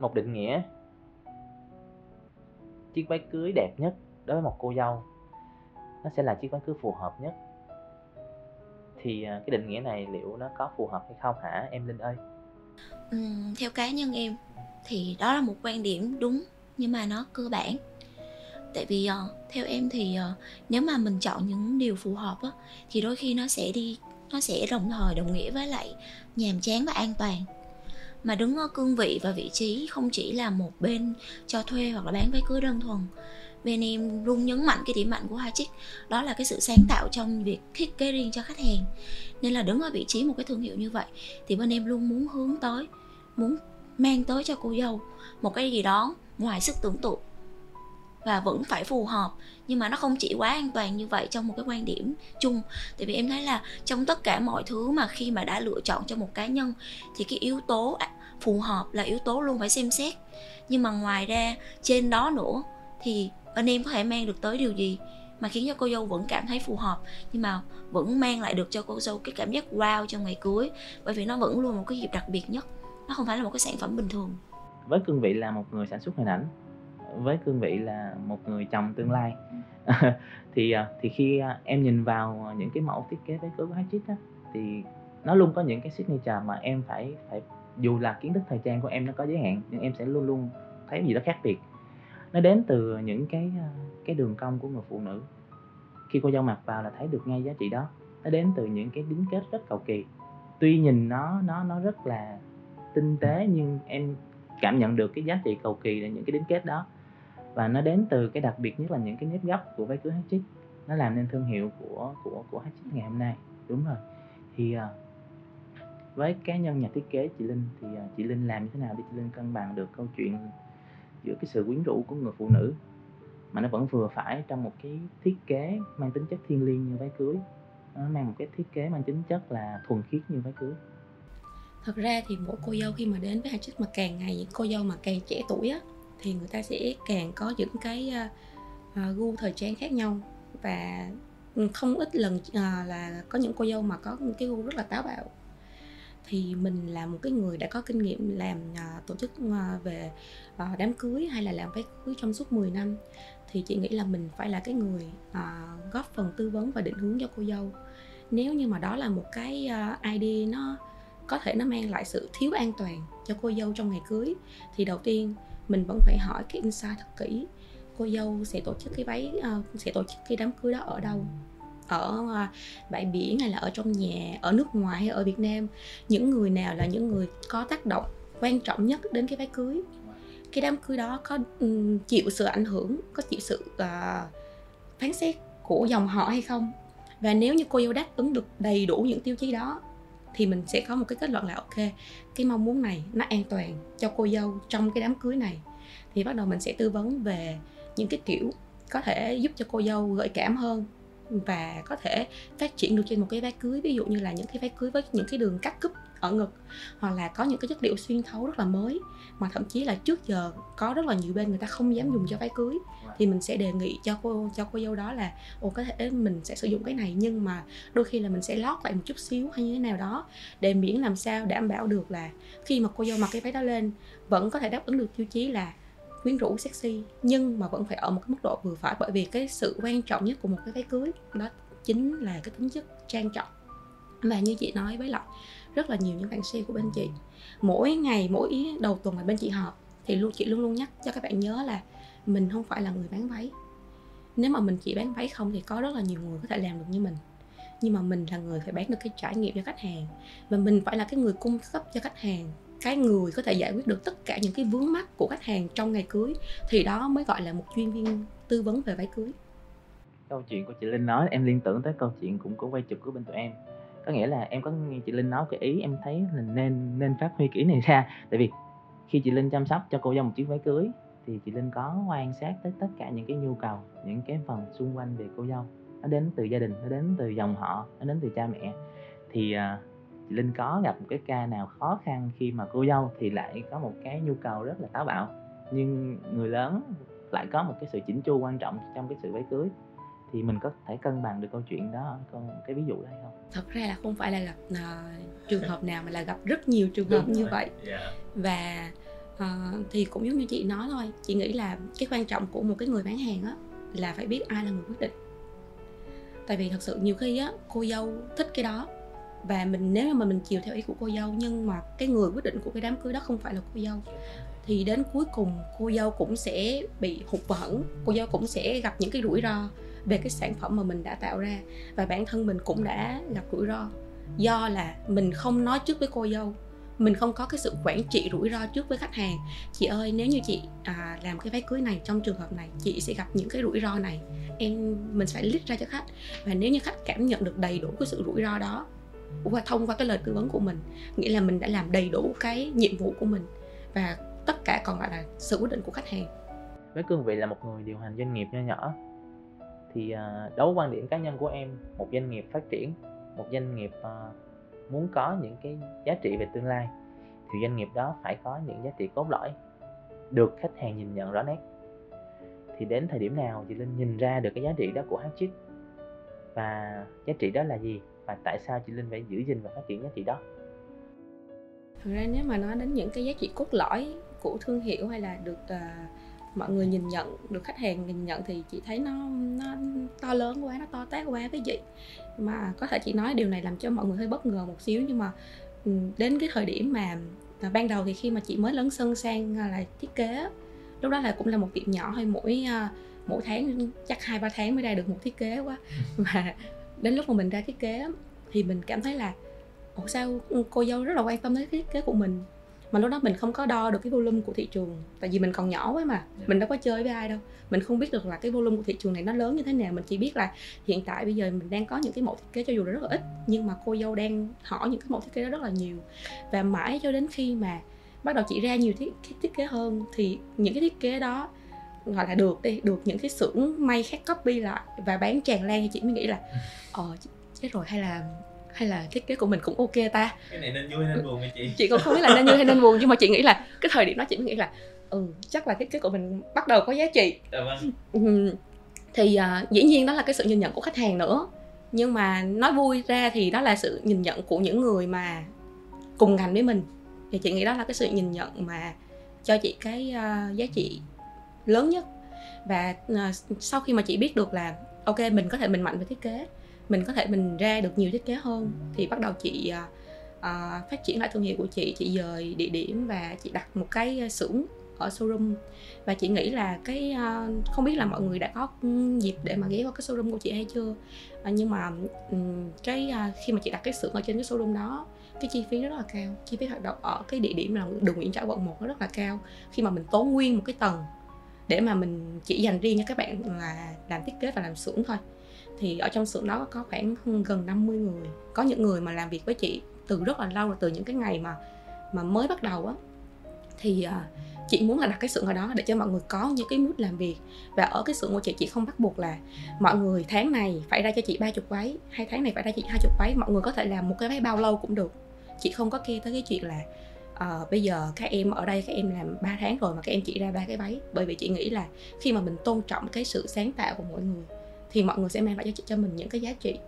một định nghĩa. Chiếc váy cưới đẹp nhất đối với một cô dâu nó sẽ là chiếc váy cưới phù hợp nhất thì à, cái định nghĩa này liệu nó có phù hợp hay không hả em linh ơi? Ừ, theo cá nhân em thì đó là một quan điểm đúng nhưng mà nó cơ bản. Tại vì uh, theo em thì uh, nếu mà mình chọn những điều phù hợp á, thì đôi khi nó sẽ đi nó sẽ đồng thời đồng nghĩa với lại nhàm chán và an toàn. Mà đứng ở cương vị và vị trí không chỉ là một bên cho thuê hoặc là bán váy cưới đơn thuần bên em luôn nhấn mạnh cái điểm mạnh của hai chiếc đó là cái sự sáng tạo trong việc thiết kế riêng cho khách hàng. Nên là đứng ở vị trí một cái thương hiệu như vậy thì bên em luôn muốn hướng tới, muốn mang tới cho cô dâu một cái gì đó ngoài sức tưởng tượng. Và vẫn phải phù hợp, nhưng mà nó không chỉ quá an toàn như vậy trong một cái quan điểm chung. Tại vì em thấy là trong tất cả mọi thứ mà khi mà đã lựa chọn cho một cá nhân thì cái yếu tố phù hợp là yếu tố luôn phải xem xét. Nhưng mà ngoài ra trên đó nữa thì anh em có thể mang được tới điều gì mà khiến cho cô dâu vẫn cảm thấy phù hợp, nhưng mà vẫn mang lại được cho cô dâu cái cảm giác wow trong ngày cưới? Bởi vì nó vẫn luôn một cái dịp đặc biệt nhất, nó không phải là một cái sản phẩm bình thường. Với cương vị là một người sản xuất hình ảnh, với cương vị là một người chồng tương lai. Thì à, thì khi à, em nhìn vào những cái mẫu thiết kế váy cưới của Hatchit á, thì nó luôn có những cái signature mà em phải phải dù là kiến thức thời trang của em nó có giới hạn, nhưng em sẽ luôn luôn thấy gì đó khác biệt nó đến từ những cái ờ, cái đường cong của người phụ nữ. Khi cô dâu mặc vào là thấy được ngay giá trị đó. Nó đến từ những cái đính kết rất cầu kỳ. Tuy nhìn nó nó nó rất là tinh tế nhưng em cảm nhận được cái giá trị cầu kỳ là những cái đính kết đó. Và nó đến từ cái đặc biệt nhất là những cái nếp gấp của váy cưới Hatchit nó làm nên thương hiệu của của của Hatchit ngày hôm nay. Đúng rồi. Thì uh, với cá nhân nhà thiết kế chị Linh thì uh, chị Linh làm như thế nào để chị Linh cân bằng được câu chuyện giữa cái sự quyến rũ của người phụ nữ mà nó vẫn vừa phải trong một cái thiết kế mang tính chất thiêng liêng như váy cưới. Nó mang một cái thiết kế mang tính chất là thuần khiết như váy cưới. Thật ra thì mỗi cô dâu khi mà đến với Hatchit mà càng ngày những cô dâu mà càng trẻ tuổi á thì người ta sẽ càng có những cái uh, gu thời trang khác nhau. Và không ít lần uh, là có những cô dâu mà có những cái gu rất là táo bạo thì mình là một cái người đã có kinh nghiệm làm uh, tổ chức uh, về uh, đám cưới hay là làm váy cưới trong suốt 10 năm. Thì chị nghĩ là mình phải là cái người uh, góp phần tư vấn và định hướng cho cô dâu. Nếu như mà đó là một cái uh, ID nó có thể nó mang lại sự thiếu an toàn cho cô dâu trong ngày cưới thì đầu tiên mình vẫn phải hỏi cái insight thật kỹ. Cô dâu sẽ tổ chức cái váy uh, sẽ tổ chức cái đám cưới đó ở đâu? Ở ờ, bãi biển hay là ở trong nhà ở nước ngoài hay ở Việt Nam những người nào là những người có tác động quan trọng nhất đến cái váy cưới. Cái đám cưới đó có um, chịu sự ảnh hưởng có chịu sự uh, phán xét của dòng họ hay không. Và nếu như cô dâu đáp ứng được đầy đủ những tiêu chí đó thì mình sẽ có một cái kết luận là ok cái mong muốn này nó an toàn cho cô dâu trong cái đám cưới này. Thì bắt đầu mình sẽ tư vấn về những cái kiểu có thể giúp cho cô dâu gợi cảm hơn và có thể phát triển được trên một cái váy cưới, ví dụ như là những cái váy cưới với những cái đường cắt cúp ở ngực, hoặc là có những cái chất liệu xuyên thấu rất là mới. Mà thậm chí là trước giờ có rất là nhiều bên người ta không dám dùng cho váy cưới. Thì mình sẽ đề nghị cho cô cho cô dâu đó là, ồ, có thể mình sẽ sử dụng cái này, nhưng mà đôi khi là mình sẽ lót lại một chút xíu hay như thế nào đó, để miễn làm sao đảm bảo được là khi mà cô dâu mặc cái váy đó lên, vẫn có thể đáp ứng được tiêu chí là quyến rũ, sexy, nhưng mà vẫn phải ở một cái mức độ vừa phải bởi vì cái sự quan trọng nhất của một cái váy cưới đó chính là cái tính chất trang trọng. Và như chị nói với lại rất là nhiều những bạn sale của bên chị, mỗi ngày, mỗi đầu tuần mà bên chị họp thì luôn, chị luôn luôn nhắc cho các bạn nhớ là mình không phải là người bán váy. Nếu mà mình chỉ bán váy không thì có rất là nhiều người có thể làm được như mình, nhưng mà mình là người phải bán được cái trải nghiệm cho khách hàng và mình phải là cái người cung cấp cho khách hàng cái người có thể giải quyết được tất cả những cái vướng mắt của khách hàng trong ngày cưới thì đó mới gọi là một chuyên viên tư vấn về váy cưới. Câu chuyện của chị Linh nói em liên tưởng tới câu chuyện cũng có quay chụp của bên tụi em. Có nghĩa là em có nghe chị Linh nói cái ý em thấy là nên nên phát huy kỹ này ra. Tại vì khi chị Linh chăm sóc cho cô dâu một chiếc váy cưới thì chị Linh có quan sát tới tất cả những cái nhu cầu những cái phần xung quanh về cô dâu. Nó đến từ gia đình nó đến từ dòng họ nó đến từ cha mẹ. Thì uh, chị Linh có gặp một cái ca nào khó khăn khi mà cô dâu thì lại có một cái nhu cầu rất là táo bạo nhưng người lớn lại có một cái sự chỉnh chu quan trọng trong cái sự váy cưới. Thì mình có thể cân bằng được câu chuyện đó còn cái ví dụ đây không? Thật ra là không phải là gặp uh, trường hợp nào mà là gặp rất nhiều trường hợp như vậy. Yeah. và uh, thì cũng giống như chị nói thôi chị nghĩ là cái quan trọng của một cái người bán hàng á là phải biết ai là người quyết định. Tại vì thật sự nhiều khi á cô dâu thích cái đó và mình nếu mà mình chiều theo ý của cô dâu nhưng mà cái người quyết định của cái đám cưới đó không phải là cô dâu thì đến cuối cùng cô dâu cũng sẽ bị hụt hẫng cô dâu cũng sẽ gặp những cái rủi ro về cái sản phẩm mà mình đã tạo ra. Và bản thân mình cũng đã gặp rủi ro. Do là mình không nói trước với cô dâu mình không có cái sự quản trị rủi ro trước với khách hàng. Chị ơi nếu như chị à, làm cái váy cưới này trong trường hợp này chị sẽ gặp những cái rủi ro này. Em mình phải list ra cho khách. Và nếu như khách cảm nhận được đầy đủ cái sự rủi ro đó qua, thông qua cái lời tư vấn của mình. Nghĩa là mình đã làm đầy đủ cái nhiệm vụ của mình và tất cả còn lại là sự quyết định của khách hàng. Với cương vị là một người điều hành doanh nghiệp nho nhỏ, thì à, đấu quan điểm cá nhân của em, một doanh nghiệp phát triển, một doanh nghiệp à, muốn có những cái giá trị về tương lai, thì doanh nghiệp đó phải có những giá trị cốt lõi, được khách hàng nhìn nhận rõ nét. Thì đến thời điểm nào chị Linh nhìn ra được cái giá trị đó của Hatchit và giá trị đó là gì? Và tại sao chị Linh phải giữ gìn và phát triển giá trị đó? Thực ra nếu mà nói đến những cái giá trị cốt lõi của thương hiệu hay là được uh, mọi người nhìn nhận được khách hàng nhìn nhận thì chị thấy nó nó to lớn quá nó to tát quá với chị mà có thể chị nói điều này làm cho mọi người hơi bất ngờ một xíu nhưng mà ừ, đến cái thời điểm mà, mà ban đầu thì khi mà chị mới lấn sân sang là thiết kế lúc đó là cũng là một tiệm nhỏ hay mỗi uh, mỗi tháng chắc hai ba tháng mới ra được một thiết kế quá. Và đến lúc mà mình ra thiết kế thì mình cảm thấy là ủa sao cô dâu rất là quan tâm đến thiết kế của mình? Mà lúc đó mình không có đo được cái volume của thị trường tại vì mình còn nhỏ quá mà mình đâu có chơi với ai đâu. Mình không biết được là cái volume của thị trường này nó lớn như thế nào mình chỉ biết là hiện tại bây giờ mình đang có những cái mẫu thiết kế cho dù là rất là ít nhưng mà cô dâu đang hỏi những cái mẫu thiết kế đó rất là nhiều. Và mãi cho đến khi mà bắt đầu chị ra nhiều thiết, thiết kế hơn thì những cái thiết kế đó gọi là được đi được những cái xưởng may khác copy lại và bán tràn lan. Thì chị mới nghĩ là ờ chết rồi hay là hay là thiết kế của mình cũng ok ta? Cái này nên vui hay nên buồn vậy chị? Chị cũng không biết là nên vui hay nên buồn nhưng mà chị nghĩ là cái thời điểm đó chị mới nghĩ là ừ chắc là thiết kế của mình bắt đầu có giá trị. Dạ vâng. ừ, thì uh, dĩ nhiên đó là cái sự nhìn nhận của khách hàng nữa. Nhưng mà nói vui ra thì đó là sự nhìn nhận của những người mà cùng ngành với mình. Thì chị nghĩ đó là cái sự nhìn nhận mà cho chị cái uh, giá trị lớn nhất. Và uh, sau khi mà chị biết được là ok mình có thể mình mạnh về thiết kế mình có thể mình ra được nhiều thiết kế hơn thì bắt đầu chị uh, uh, phát triển lại thương hiệu của chị. Chị dời địa điểm và chị đặt một cái xưởng ở showroom. Và chị nghĩ là cái uh, không biết là mọi người đã có dịp để mà ghé qua cái showroom của chị hay chưa. Uh, nhưng mà um, cái uh, khi mà chị đặt cái xưởng ở trên cái showroom đó cái chi phí rất là cao. Chi phí hoạt động ở cái địa điểm là đường Nguyễn Trãi quận 1 nó rất là cao. Khi mà mình tốn nguyên một cái tầng để mà mình chỉ dành riêng cho các bạn là làm thiết kế và làm xưởng thôi. Thì ở trong xưởng đó có khoảng gần 50 người. Có những người mà làm việc với chị từ rất là lâu là từ những cái ngày mà mà mới bắt đầu á. Thì uh, chị muốn là đặt cái xưởng ở đó để cho mọi người có những cái mood làm việc. Và ở cái xưởng của chị chị không bắt buộc là mọi người tháng này phải ra cho chị ba chục váy hai tháng này phải ra cho chị hai chục váy. Mọi người có thể làm một cái váy bao lâu cũng được. Chị không có kia tới cái chuyện là uh, bây giờ các em ở đây các em làm 3 tháng rồi mà các em chỉ ra ba cái váy. Bởi vì chị nghĩ là khi mà mình tôn trọng cái sự sáng tạo của mỗi người thì mọi người sẽ mang lại cho cho mình những cái giá trị.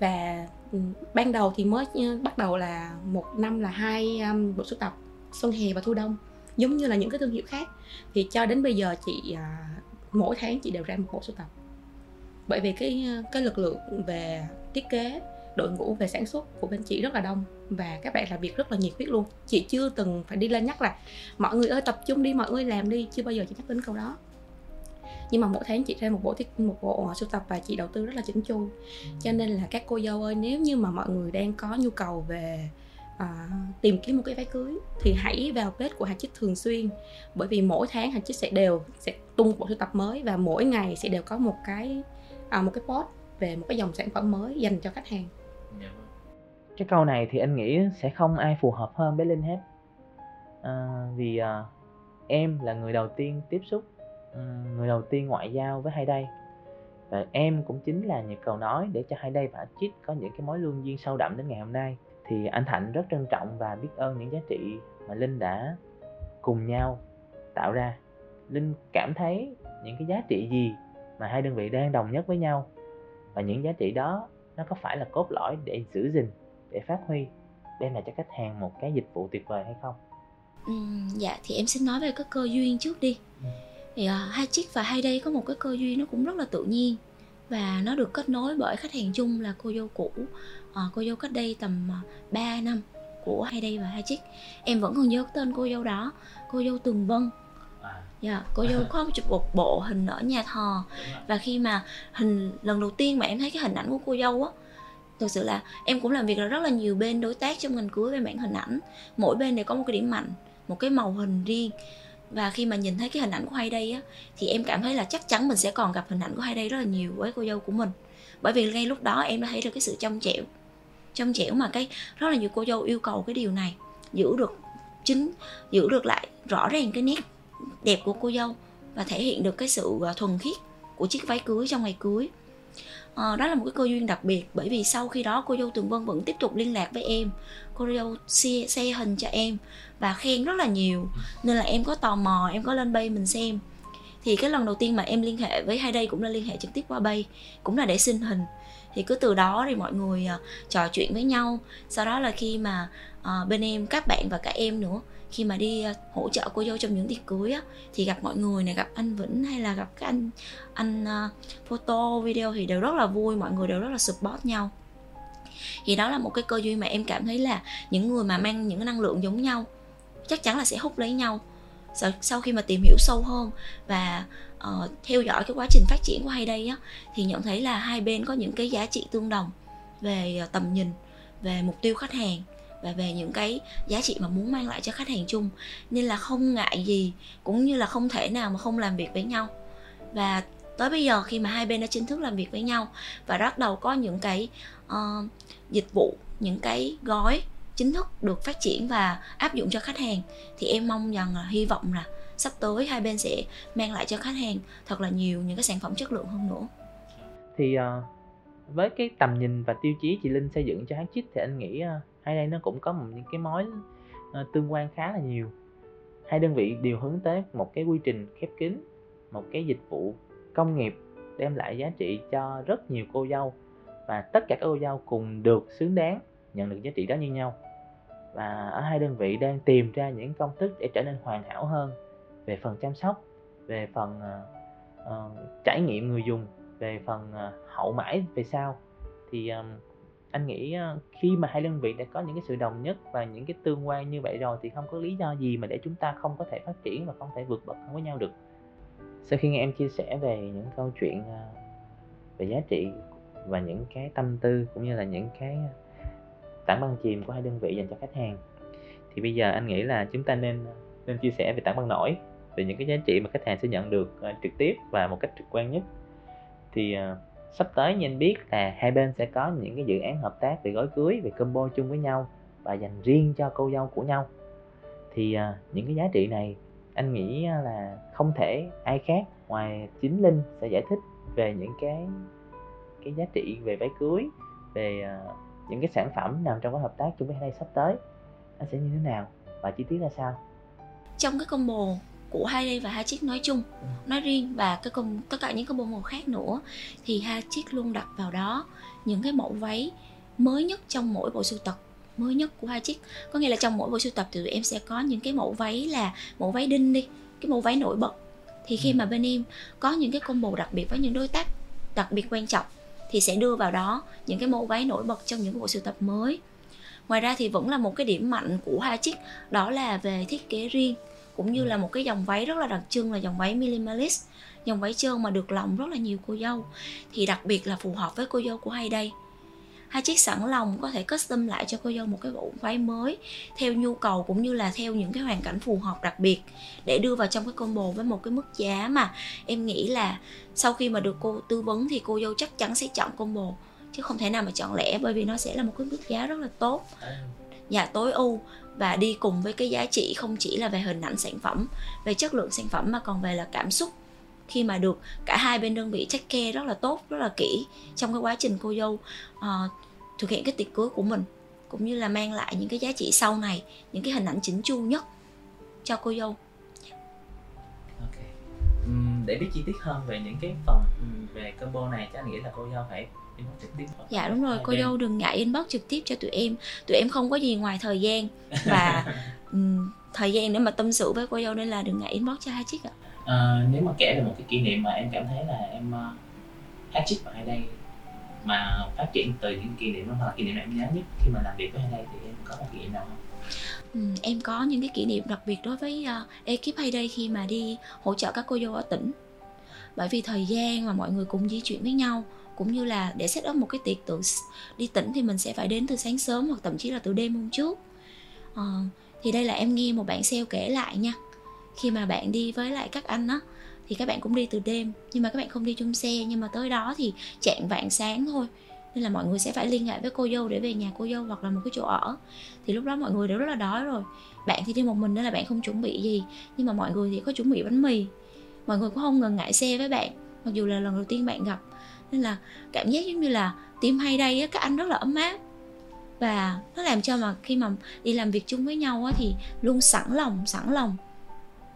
Và um, ban đầu thì mới ừ, bắt đầu là một năm là hai um, bộ sưu tập xuân hè và thu đông giống như là những cái thương hiệu khác. Thì cho đến bây giờ chị uh, mỗi tháng chị đều ra một bộ sưu tập. Bởi vì cái ừ, cái lực lượng về thiết kế đội ngũ về sản xuất của bên chị rất là đông và các bạn làm việc rất là nhiệt huyết luôn. Chị chưa từng phải đi lên nhắc là mọi người ơi tập trung đi mọi người làm đi. Chưa bao giờ chị nhắc đến câu đó. Nhưng mà mỗi tháng chị ra một bộ thiết một bộ sưu tập và chị đầu tư rất là chỉnh chu. Cho nên là các cô dâu ơi nếu như mà mọi người đang có nhu cầu về à, tìm kiếm một cái váy cưới thì hãy vào page của Hà chích thường xuyên. Bởi vì mỗi tháng Hà chích sẽ đều sẽ tung bộ sưu tập mới và mỗi ngày sẽ đều có một cái à, một cái post về một cái dòng sản phẩm mới dành cho khách hàng. Yeah cái câu này thì anh nghĩ sẽ không ai phù hợp hơn với linh hết. À, vì à, em là người đầu tiên tiếp xúc ừ, người đầu tiên ngoại giao với hai đây và em cũng chính là những cầu nói để cho hai đây và chít có những cái mối lương duyên sâu đậm đến ngày hôm nay. Thì anh Thạnh rất trân trọng và biết ơn những giá trị mà Linh đã cùng nhau tạo ra. Linh cảm thấy những cái giá trị gì mà hai đơn vị đang đồng nhất với nhau? Và những giá trị đó nó có phải là cốt lõi để giữ gìn để phát huy đem lại cho khách hàng một cái dịch vụ tuyệt vời hay không? Ừ, dạ thì em xin nói về cái cơ duyên trước đi. Ừ. thì uh, hai chiếc và hai đây có một cái cơ duyên nó cũng rất là tự nhiên và nó được kết nối bởi khách hàng chung là cô dâu cũ. Uh, cô dâu cách đây tầm uh, à, 3 năm của hai đây và hai chiếc. Em vẫn còn nhớ tên cô dâu đó cô dâu tường vân. Dạ, yeah, cô dâu có chụp một bộ hình ở nhà thờ và khi mà hình lần đầu tiên mà em thấy cái hình ảnh của cô dâu á thực sự là em cũng làm việc là rất là nhiều bên đối tác trong ngành cưới về mảng hình ảnh. Mỗi bên đều có một cái điểm mạnh, một cái màu hình riêng. Và khi mà nhìn thấy cái hình ảnh của hai đây á, thì em cảm thấy là chắc chắn mình sẽ còn gặp hình ảnh của hai đây rất là nhiều với cô dâu của mình. Bởi vì ngay lúc đó em đã thấy được cái sự trong trẻo trong trẻo mà cái rất là nhiều cô dâu yêu cầu cái điều này, giữ được chính, giữ được lại rõ ràng cái nét đẹp của cô dâu và thể hiện được cái sự à, thuần khiết của chiếc váy cưới trong ngày cưới à, đó là một cái cơ duyên đặc biệt bởi vì sau khi đó cô dâu tường vân vẫn tiếp tục liên lạc với em. Cô dâu xe, xe hình cho em và khen rất là nhiều nên là em có tò mò em có lên bay mình xem. Thì cái lần đầu tiên mà em liên hệ với hai đây cũng là liên hệ trực tiếp qua bay cũng là để xin hình. Thì cứ từ đó thì mọi người uh, trò chuyện với nhau. Sau đó là khi mà uh, bên em các bạn và cả em nữa khi mà đi ờ, hỗ trợ cô dâu trong những tiệc cưới á thì gặp mọi người này gặp anh Vĩnh hay là gặp các anh anh uh, photo video thì đều rất là vui mọi người đều rất là support nhau. Thì đó là một cái cơ duyên mà em cảm thấy là những người mà mang những cái năng lượng giống nhau chắc chắn là sẽ hút lấy nhau sau, sau khi mà tìm hiểu sâu hơn và uh, theo dõi cái quá trình phát triển của hai đây á thì nhận thấy là hai bên có những cái giá trị tương đồng về tầm nhìn về mục tiêu khách hàng và về những cái giá trị mà muốn mang lại cho khách hàng chung. Nên là không ngại gì cũng như là không thể nào mà không làm việc với nhau. Và tới bây giờ khi mà hai bên đã chính thức làm việc với nhau và bắt đầu có những cái uh, dịch vụ những cái gói chính thức được phát triển và áp dụng cho khách hàng thì em mong rằng là hy vọng là sắp tới hai bên sẽ mang lại cho khách hàng thật là nhiều những cái sản phẩm chất lượng hơn nữa. Thì uh, với cái tầm nhìn và tiêu chí chị Linh xây dựng cho Chít thì anh nghĩ uh, hai đây nó cũng có một những cái mối ờ, tương quan khá là nhiều. Hai đơn vị đều hướng tới một cái quy trình khép kín một cái dịch vụ công nghiệp đem lại giá trị cho rất nhiều cô dâu và tất cả các cô dâu cùng được xứng đáng nhận được giá trị đó như nhau. Và ở hai đơn vị đang tìm ra những công thức để trở nên hoàn hảo hơn về phần chăm sóc về phần uh, uh, trải nghiệm người dùng về phần uh, hậu mãi về sau. Thì um, anh nghĩ ờ, khi mà hai đơn vị đã có những cái sự đồng nhất và những cái tương quan như vậy rồi thì không có lý do gì mà để chúng ta không có thể phát triển và không thể vượt bậc hơn với nhau được. Sau khi nghe em chia sẻ về những câu chuyện ờ, về giá trị và những cái tâm tư cũng như là những cái ờ, tảng băng chìm của hai đơn vị dành cho khách hàng thì bây giờ anh nghĩ là chúng ta nên nên chia sẻ về tảng băng nổi về những cái giá trị mà khách hàng sẽ nhận được trực tiếp và một cách trực quan nhất. Thì uh, sắp tới nhìn biết là hai bên sẽ có những cái dự án hợp tác về gói cưới về combo chung với nhau và dành riêng cho cô dâu của nhau. Thì uh, những cái giá trị này anh nghĩ à, là không thể ai khác ngoài chính linh sẽ giải thích về những cái cái giá trị về váy cưới về uh, những cái sản phẩm nằm trong cái hợp tác chung với đây sắp tới. Nó sẽ như thế nào và chi tiết ra sao? Trong cái combo của hai đây và hai chiếc nói chung ừ. nói riêng và cái công tất cả những combo màu khác nữa thì hai chiếc luôn đặt vào đó. Những cái mẫu váy mới nhất trong mỗi bộ sưu tập mới nhất của hai chiếc. Có nghĩa là trong mỗi bộ sưu tập thì tụi em sẽ có những cái mẫu váy là mẫu váy đinh đi cái mẫu váy nổi bật. Thì khi ừ. mà bên em có những cái combo đặc biệt với những đối tác đặc biệt quan trọng thì sẽ đưa vào đó những cái mẫu váy nổi bật trong những bộ sưu tập mới. Ngoài ra thì vẫn là một cái điểm mạnh của hai chiếc đó là về thiết kế riêng cũng như là một cái dòng váy rất là đặc trưng là dòng váy minimalist dòng váy trơn mà được lòng rất là nhiều cô dâu. Thì đặc biệt là phù hợp với cô dâu của hay đây. Hai chiếc sẵn lòng có thể custom lại cho cô dâu một cái bộ váy mới theo nhu cầu cũng như là theo những cái hoàn cảnh phù hợp đặc biệt để đưa vào trong cái combo với một cái mức giá mà em nghĩ là sau khi mà được cô tư vấn thì cô dâu chắc chắn sẽ chọn combo chứ không thể nào mà chọn lẻ bởi vì nó sẽ là một cái mức giá rất là tốt. Dạ tối ưu và đi cùng với cái giá trị không chỉ là về hình ảnh sản phẩm về chất lượng sản phẩm mà còn về là cảm xúc khi mà được cả hai bên đơn vị check care rất là tốt rất là kỹ trong cái quá trình cô dâu uh, thực hiện cái tiệc cưới của mình cũng như là mang lại những cái giá trị sau này những cái hình ảnh chỉnh chu nhất cho cô dâu okay. uhm, để biết chi tiết hơn về những cái phần về combo này chắc nghĩ là cô dâu phải dạ đúng rồi. Cô dâu đừng ngại inbox trực tiếp cho tụi em. Tụi em không có gì ngoài thời gian. Và um, thời gian để mà tâm sự với cô dâu nên là đừng ngại inbox cho hai chiếc ạ. À, nếu mà kể về một cái kỷ niệm mà em cảm thấy là em uh, hai chiếc ở đây mà phát triển từ những kỷ niệm đó là kỷ niệm em nhớ nhất khi mà làm việc với đây thì em có một kỷ niệm nào không? Ừ, em có những cái kỷ niệm đặc biệt đối với uh, ekip Hayday khi mà đi hỗ trợ các cô dâu ở tỉnh. Bởi vì thời gian mà mọi người cùng di chuyển với nhau cũng như là để set up một cái tiệc tự đi tỉnh thì mình sẽ phải đến từ sáng sớm hoặc thậm chí là từ đêm hôm trước. À, thì đây là em nghe một bạn sale kể lại nha. Khi mà bạn đi với lại các anh á thì các bạn cũng đi từ đêm nhưng mà các bạn không đi chung xe. Nhưng mà tới đó thì chạng vạn sáng thôi. Nên là mọi người sẽ phải liên hệ với cô dâu để về nhà cô dâu hoặc là một cái chỗ ở. Thì lúc đó mọi người đều rất là đói rồi. Bạn thì đi một mình nên là bạn không chuẩn bị gì. Nhưng mà mọi người thì có chuẩn bị bánh mì. Mọi người cũng không ngần ngại xe với bạn mặc dù là lần đầu tiên bạn gặp nên là cảm giác giống như là team hay đây á các anh rất là ấm áp. Và nó làm cho mà khi mà đi làm việc chung với nhau á thì luôn sẵn lòng sẵn lòng.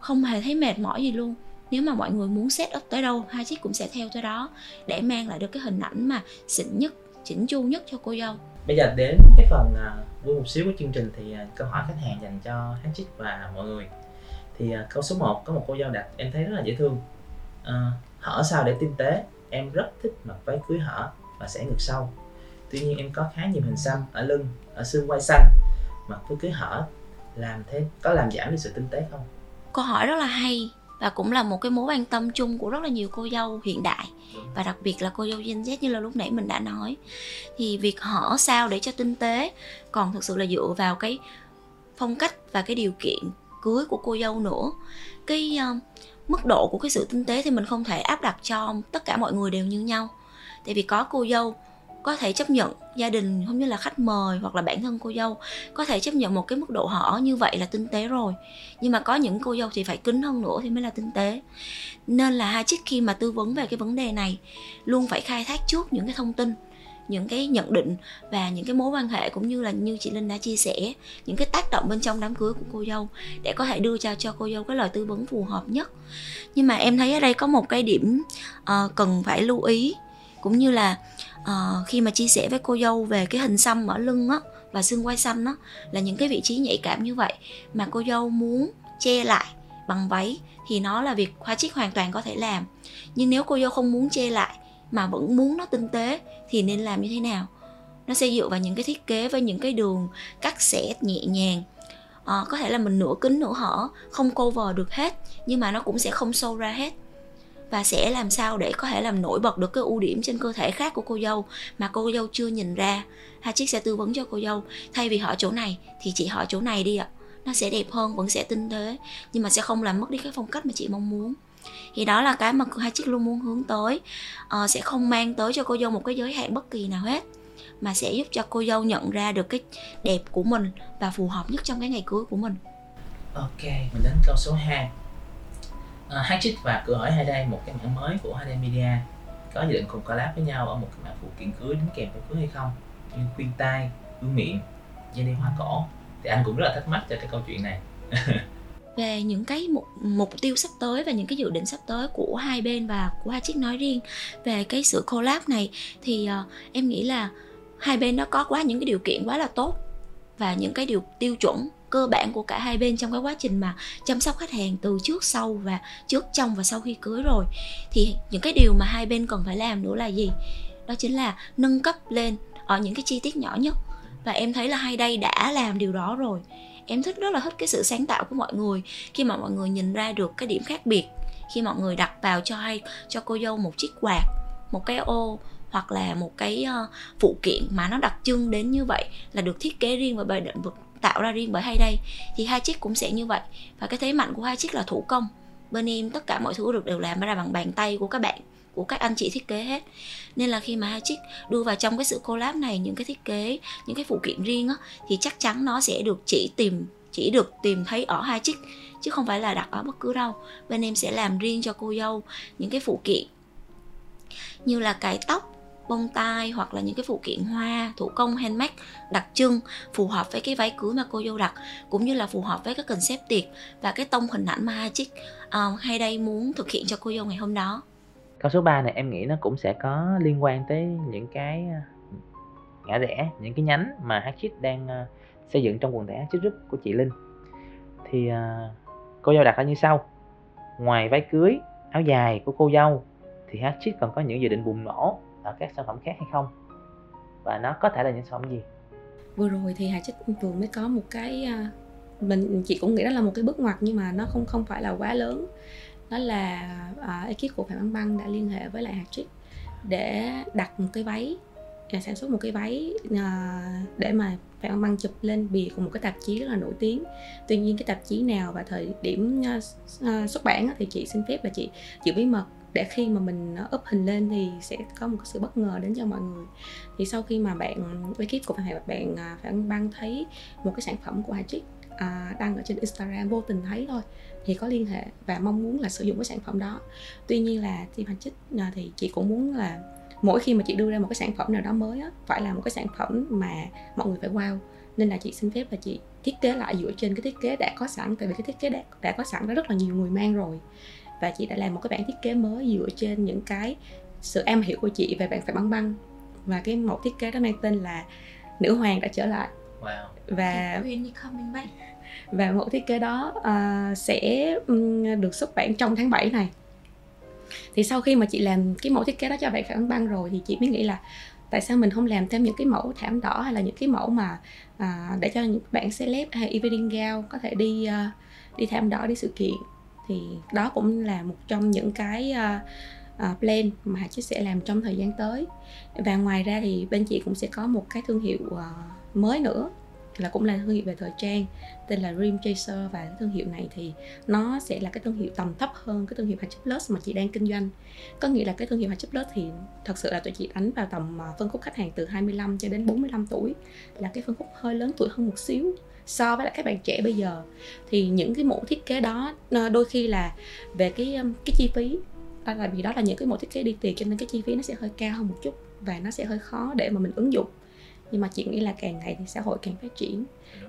Không hề thấy mệt mỏi gì luôn. Nếu mà mọi người muốn set up tới đâu hai chiếc cũng sẽ theo tới đó để mang lại được cái hình ảnh mà xịn nhất chỉnh chu nhất cho cô dâu. Bây giờ đến cái phần à, vui một xíu của chương trình thì à, câu hỏi khách hàng dành cho hai chiếc và mọi người. Thì à, câu số 1 có một cô dâu đặt em thấy rất là dễ thương. À, hở sao để tinh tế? Em rất thích mặc váy cưới hở và sẽ ngực sâu tuy nhiên em có khá nhiều hình xăm ở lưng ở xương quai xanh. Mặc váy cưới hở làm thế có làm giảm đi sự tinh tế không? Câu hỏi rất là hay và cũng là một cái mối quan tâm chung của rất là nhiều cô dâu hiện đại và đặc biệt là cô dâu Gen Z như là lúc nãy mình đã nói. Thì việc hở sao để cho tinh tế còn thực sự là dựa vào cái phong cách và cái điều kiện cưới của cô dâu nữa. Cái uh, mức độ của cái sự tinh tế thì mình không thể áp đặt cho tất cả mọi người đều như nhau. Tại vì có cô dâu, có thể chấp nhận gia đình không như là khách mời hoặc là bản thân cô dâu, có thể chấp nhận một cái mức độ họ như vậy là tinh tế rồi. Nhưng mà có những cô dâu thì phải kính hơn nữa thì mới là tinh tế. Nên là hai chiếc khi mà tư vấn về cái vấn đề này, luôn phải khai thác trước những cái thông tin những cái nhận định và những cái mối quan hệ cũng như là như chị Linh đã chia sẻ những cái tác động bên trong đám cưới của cô dâu để có thể đưa cho cho cô dâu cái lời tư vấn phù hợp nhất. Nhưng mà em thấy ở đây có một cái điểm uh, cần phải lưu ý cũng như là uh, khi mà chia sẻ với cô dâu về cái hình xăm ở lưng á và xương quai xanh đó là những cái vị trí nhạy cảm như vậy mà cô dâu muốn che lại bằng váy thì nó là việc khoa chiếc hoàn toàn có thể làm. Nhưng nếu cô dâu không muốn che lại mà vẫn muốn nó tinh tế thì nên làm như thế nào? Nó sẽ dựa vào những cái thiết kế với những cái đường cắt xẻ nhẹ nhàng. À, có thể là mình nửa kính nửa hở không cover được hết nhưng mà nó cũng sẽ không sâu ra hết. Và sẽ làm sao để có thể làm nổi bật được cái ưu điểm trên cơ thể khác của cô dâu mà cô dâu chưa nhìn ra? Hai chiếc sẽ tư vấn cho cô dâu thay vì hỏi chỗ này thì chị hỏi chỗ này đi ạ. Nó sẽ đẹp hơn vẫn sẽ tinh tế nhưng mà sẽ không làm mất đi cái phong cách mà chị mong muốn thì đó là cái mà hai chiếc luôn muốn hướng tới. À, sẽ không mang tới cho cô dâu một cái giới hạn bất kỳ nào hết mà sẽ giúp cho cô dâu nhận ra được cái đẹp của mình và phù hợp nhất trong cái ngày cưới của mình. Ok mình đến câu số 2 à, ờ, hai chiếc và cửa hỏi hai đây một cái mảng mới của hai media. Có dự định cùng collab với nhau ở một cái mảng phụ kiện cưới đính kèm với cưới hay không? Như khuyên tai gương miệng dây đeo hoa cổ thì anh cũng rất là thắc mắc cho cái câu chuyện này. về những cái mục, mục tiêu sắp tới và những cái dự định sắp tới của hai bên và của hai chiếc nói riêng về cái sự collab này thì uh, em nghĩ là hai bên nó có quá những cái điều kiện quá là tốt và những cái điều tiêu chuẩn cơ bản của cả hai bên trong cái quá trình mà chăm sóc khách hàng từ trước sau và trước trong và sau khi cưới rồi. Thì những cái điều mà hai bên cần phải làm nữa là gì? Đó chính là nâng cấp lên ở những cái chi tiết nhỏ nhất. Và em thấy là hai đây đã làm điều đó rồi em thích rất là thích cái sự sáng tạo của mọi người. Khi mà mọi người nhìn ra được cái điểm khác biệt khi mọi người đặt vào cho hay cho cô dâu một chiếc quạt một cái ô hoặc là một cái uh, phụ kiện mà nó đặc trưng đến như vậy là được thiết kế riêng và bài định vực tạo ra riêng bởi hay đây thì hai chiếc cũng sẽ như vậy. Và cái thế mạnh của hai chiếc là thủ công. Bên em tất cả mọi thứ được đều làm ra bằng bàn tay của các bạn của các anh chị thiết kế hết. Nên là khi mà hai chiếc đưa vào trong cái sự collab này những cái thiết kế những cái phụ kiện riêng á thì chắc chắn nó sẽ được chỉ tìm chỉ được tìm thấy ở hai chiếc chứ không phải là đặt ở bất cứ đâu. Bên em sẽ làm riêng cho cô dâu những cái phụ kiện như là cái tóc bông tai hoặc là những cái phụ kiện hoa thủ công handmade đặc trưng phù hợp với cái váy cưới mà cô dâu đặt cũng như là phù hợp với cái concept tiệc và cái tông hình ảnh mà hai chiếc uh, hay đây muốn thực hiện cho cô dâu ngày hôm đó câu số 3 này em nghĩ nó cũng sẽ có liên quan tới những cái ờ, ngã rẽ, những cái nhánh mà Hatchit đang ờ, xây dựng trong quần thể Hatchit Group của chị Linh. Thì ờ, cô dâu đặt ra như sau. Ngoài váy cưới, áo dài của cô dâu, thì Hatchit còn có những dự định bùng nổ ở các sản phẩm khác hay không? Và nó có thể là những sản phẩm gì? Vừa rồi thì Hatchit vừa mới có một cái mình, chị cũng nghĩ đó là một cái bước ngoặt nhưng mà nó không không phải là quá lớn đó là uh, ekip của Phạm Băng Băng đã liên hệ với lại Hattrick để đặt một cái váy uh, sản xuất một cái váy uh, để mà Phạm Băng Băng chụp lên bìa của một cái tạp chí rất là nổi tiếng. Tuy nhiên cái tạp chí nào và thời điểm uh, uh, xuất bản thì chị xin phép là chị giữ bí mật. Để khi mà mình up hình lên thì sẽ có một sự bất ngờ đến cho mọi người. Thì sau khi mà bạn ekip của bạn bạn phải Băng thấy một cái sản phẩm của Hattrick à, đăng ở trên Instagram vô tình thấy thôi thì có liên hệ và mong muốn là sử dụng cái sản phẩm đó. Tuy nhiên là team hành chích à, thì chị cũng muốn là mỗi khi mà chị đưa ra một cái sản phẩm nào đó mới á, phải là một cái sản phẩm mà mọi người phải wow. Nên là chị xin phép là chị thiết kế lại dựa trên cái thiết kế đã có sẵn tại vì cái thiết kế đã, đã có sẵn đó rất là nhiều người mang rồi. Và chị đã làm một cái bản thiết kế mới dựa trên những cái sự am hiểu của chị về bạn phải băng băng. Và cái mẫu thiết kế đó mang tên là nữ hoàng đã trở lại. Wow. và và mẫu thiết kế đó uh, sẽ um, được xuất bản trong tháng 7 này. Thì sau khi mà chị làm cái mẫu thiết kế đó cho bạn phản băng rồi thì chị mới nghĩ là tại sao mình không làm thêm những cái mẫu thảm đỏ hay là những cái mẫu mà à, để cho những bạn celeb hay evening gown có thể đi uh, đi thảm đỏ đi sự kiện. Thì đó cũng là một trong những cái uh, uh, plan mà chị sẽ làm trong thời gian tới. Và ngoài ra thì bên chị cũng sẽ có một cái thương hiệu uh, mới nữa là cũng là thương hiệu về thời trang, tên là Dream Chaser. Và cái thương hiệu này thì nó sẽ là cái thương hiệu tầm thấp hơn cái thương hiệu Hatch Plus mà chị đang kinh doanh. Có nghĩa là cái thương hiệu Hatch Plus thì thật sự là tụi chị đánh vào tầm à, phân khúc khách hàng từ 25 cho đến 45 tuổi, là cái phân khúc hơi lớn tuổi hơn một xíu so với lại các bạn trẻ bây giờ. Thì những cái mẫu thiết kế đó ờ, đôi khi là về cái cái chi phí đó là vì đó là những cái mẫu thiết kế đi tiền cho nên cái chi phí nó sẽ hơi cao hơn một chút và nó sẽ hơi khó để mà mình ứng dụng nhưng mà chị nghĩ là càng ngày thì xã hội càng phát triển.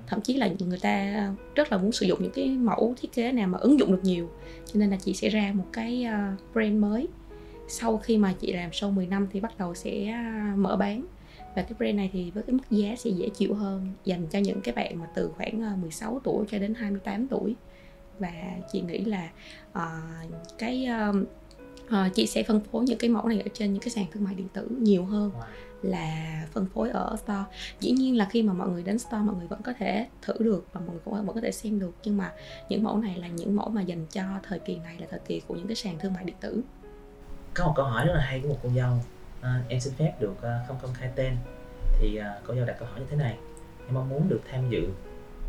Thậm chí là người ta rất là muốn sử dụng những cái mẫu thiết kế nào mà ứng dụng được nhiều. Cho nên là chị sẽ ra một cái ờ, brand mới. Sau khi mà chị làm sau 10 năm thì bắt đầu sẽ ờ, mở bán. Và cái brand này thì với cái mức giá sẽ dễ chịu hơn dành cho những cái bạn mà từ khoảng 16 ờ, tuổi cho đến 28 tuổi. Và chị nghĩ là uh, cái uh, uh, chị sẽ phân phối những cái mẫu này ở trên những cái sàn thương mại điện tử nhiều hơn là phân phối ở store. Dĩ nhiên là khi mà mọi người đến store mọi người vẫn có thể thử được và mọi người cũng vẫn có thể xem được. Nhưng mà những mẫu này là những mẫu mà dành cho thời kỳ này là thời kỳ của những cái sàn thương mại điện tử. Có một câu hỏi rất là hay của một cô dâu. À, em xin phép được uh, không công khai tên. Thì à, cô dâu đặt câu hỏi như thế này. Em mong muốn được tham dự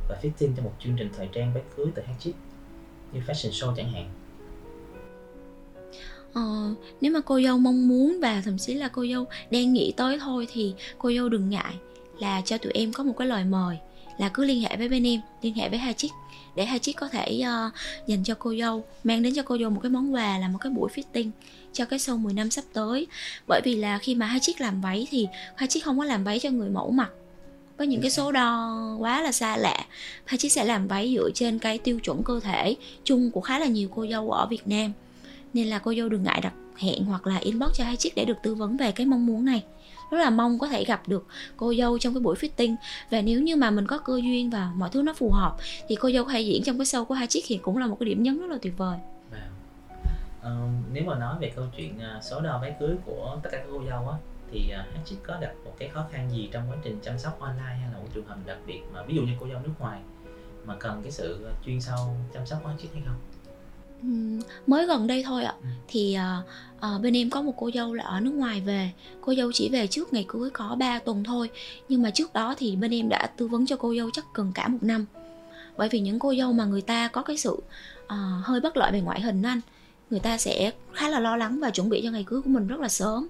và fitting cho một chương trình thời trang váy cưới từ Hatchit như fashion show chẳng hạn. Ờ, nếu mà cô dâu mong muốn và thậm chí là cô dâu đang nghĩ tới thôi thì cô dâu đừng ngại là cho tụi em có một cái lời mời là cứ liên hệ với bên em liên hệ với hai chiếc để hai chiếc có thể uh, dành cho cô dâu mang đến cho cô dâu một cái món quà là một cái buổi fitting cho cái show 10 năm sắp tới. Bởi vì là khi mà hai chiếc làm váy thì hai chiếc không có làm váy cho người mẫu mặc. Với những cái số đo quá là xa lạ. Hai chiếc sẽ làm váy dựa trên cái tiêu chuẩn cơ thể chung của khá là nhiều cô dâu ở Việt Nam nên là cô dâu đừng ngại đặt hẹn hoặc là inbox cho hai chiếc để được tư vấn về cái mong muốn này. Rất là mong có thể gặp được cô dâu trong cái buổi fitting. Và nếu như mà mình có cơ duyên và mọi thứ nó phù hợp thì cô dâu hay diễn trong cái show của hai chiếc thì cũng là một cái điểm nhấn rất là tuyệt vời. Um, nếu mà nói về câu chuyện uh, số đo váy cưới của tất cả các cô dâu á thì à, uh, hát chiếc có gặp một cái khó khăn gì trong quá trình chăm sóc online hay là một trường hợp đặc biệt mà ví dụ như cô dâu nước ngoài mà cần cái sự chuyên sâu chăm sóc của hát chiếc hay không? Mới gần đây thôi ạ. Thì uh, uh, bên em có một cô dâu là ở nước ngoài về. Cô dâu chỉ về trước ngày cưới có 3 tuần thôi. Nhưng mà trước đó thì bên em đã tư vấn cho cô dâu chắc cần cả một năm. Bởi vì những cô dâu mà người ta có cái sự uh, hơi bất lợi về ngoại hình anh người ta sẽ khá là lo lắng và chuẩn bị cho ngày cưới của mình rất là sớm.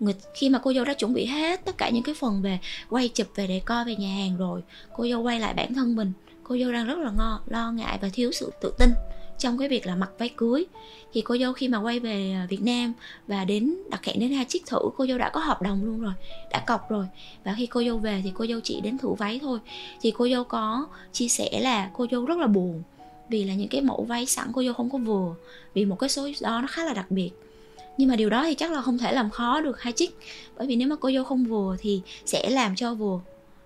Người khi mà cô dâu đã chuẩn bị hết tất cả những cái phần về quay chụp về để coi về nhà hàng rồi cô dâu quay lại bản thân mình. Cô dâu đang rất là ngo lo ngại và thiếu sự tự tin trong cái việc là mặc váy cưới. Thì cô dâu khi mà quay về à, Việt Nam và đến đặt hẹn đến hai chiếc thử, cô dâu đã có hợp đồng luôn rồi, đã cọc rồi. Và khi cô dâu về thì cô dâu chỉ đến thử váy thôi. Thì cô dâu có chia sẻ là cô dâu rất là buồn vì là những cái mẫu váy sẵn cô dâu không có vừa, vì một cái số đó nó khá là đặc biệt. Nhưng mà điều đó thì chắc là không thể làm khó được hai chiếc, bởi vì nếu mà cô dâu không vừa thì sẽ làm cho vừa.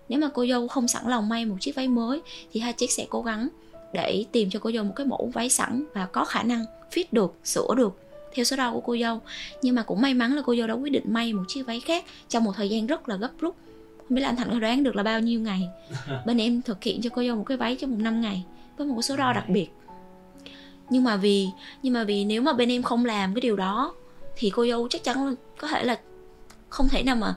Nếu mà cô dâu không sẵn lòng may một chiếc váy mới thì hai chiếc sẽ cố gắng để tìm cho cô dâu một cái mẫu váy sẵn và có khả năng fit được sửa được theo số đo của cô dâu. Nhưng mà cũng may mắn là cô dâu đã quyết định may một chiếc váy khác trong một thời gian rất là gấp rút. Không biết là anh thành có đoán được là bao nhiêu ngày. Bên em thực hiện cho cô dâu một cái váy trong một năm ngày với một số đo đặc biệt. Nhưng mà vì nhưng mà vì nếu mà bên em không làm cái điều đó thì cô dâu chắc chắn có thể là không thể nào mà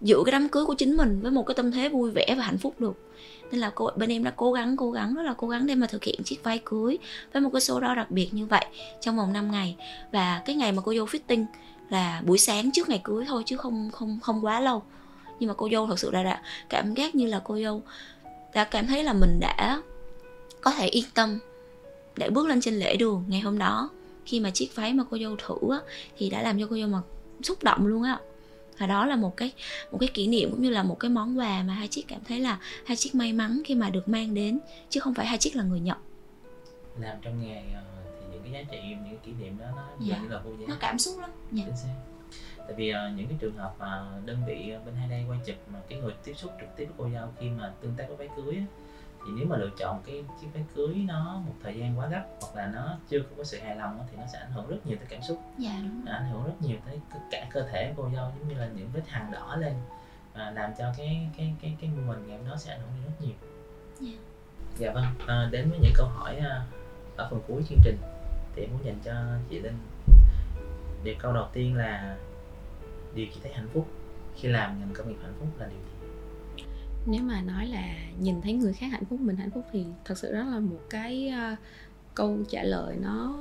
giữ cái đám cưới của chính mình với một cái tâm thế vui vẻ và hạnh phúc được nên là cô bên em đã cố gắng cố gắng rất là cố gắng để mà thực hiện chiếc váy cưới với một cái số đo đặc biệt như vậy trong vòng 5 ngày. Và cái ngày mà cô dâu fitting là buổi sáng trước ngày cưới thôi chứ không không không quá lâu. Nhưng mà cô dâu thật sự là đã cảm giác như là cô dâu đã cảm thấy là mình đã có thể yên tâm để bước lên trên lễ đường ngày hôm đó. Khi mà chiếc váy mà cô dâu thử á, thì đã làm cho cô dâu mà xúc động luôn á và đó là một cái một cái kỷ niệm cũng như là một cái món quà mà hai chiếc cảm thấy là hai chiếc may mắn khi mà được mang đến chứ không phải hai chiếc là người nhận làm trong nghề ờ, thì những cái giá trị những cái kỷ niệm đó nó dạ. như là vô giá nó cảm xúc lắm dạ. tại vì uh, những cái trường hợp mà đơn vị bên hai đây quay chụp mà cái người tiếp xúc trực tiếp với cô dâu khi mà tương tác với váy cưới thì nếu mà lựa chọn cái chiếc váy cưới nó một thời gian quá gấp hoặc là nó chưa có sự hài lòng thì nó sẽ ảnh hưởng rất nhiều tới cảm xúc. Dạ, đúng ảnh hưởng rất nhiều tới cả cơ thể cô dâu giống như là những vết hằn đỏ lên và làm cho cái cái cái cái mình ngày đó sẽ ảnh hưởng rất nhiều. Yeah. dạ vâng à, đến với những câu hỏi à, ở phần cuối chương trình thì em muốn dành cho chị Linh. Điều câu đầu tiên là điều chị thấy hạnh phúc khi làm ngành công nghiệp hạnh phúc là điều gì nếu mà nói là nhìn thấy người khác hạnh phúc mình hạnh phúc thì thật sự đó là một cái uh, câu trả lời nó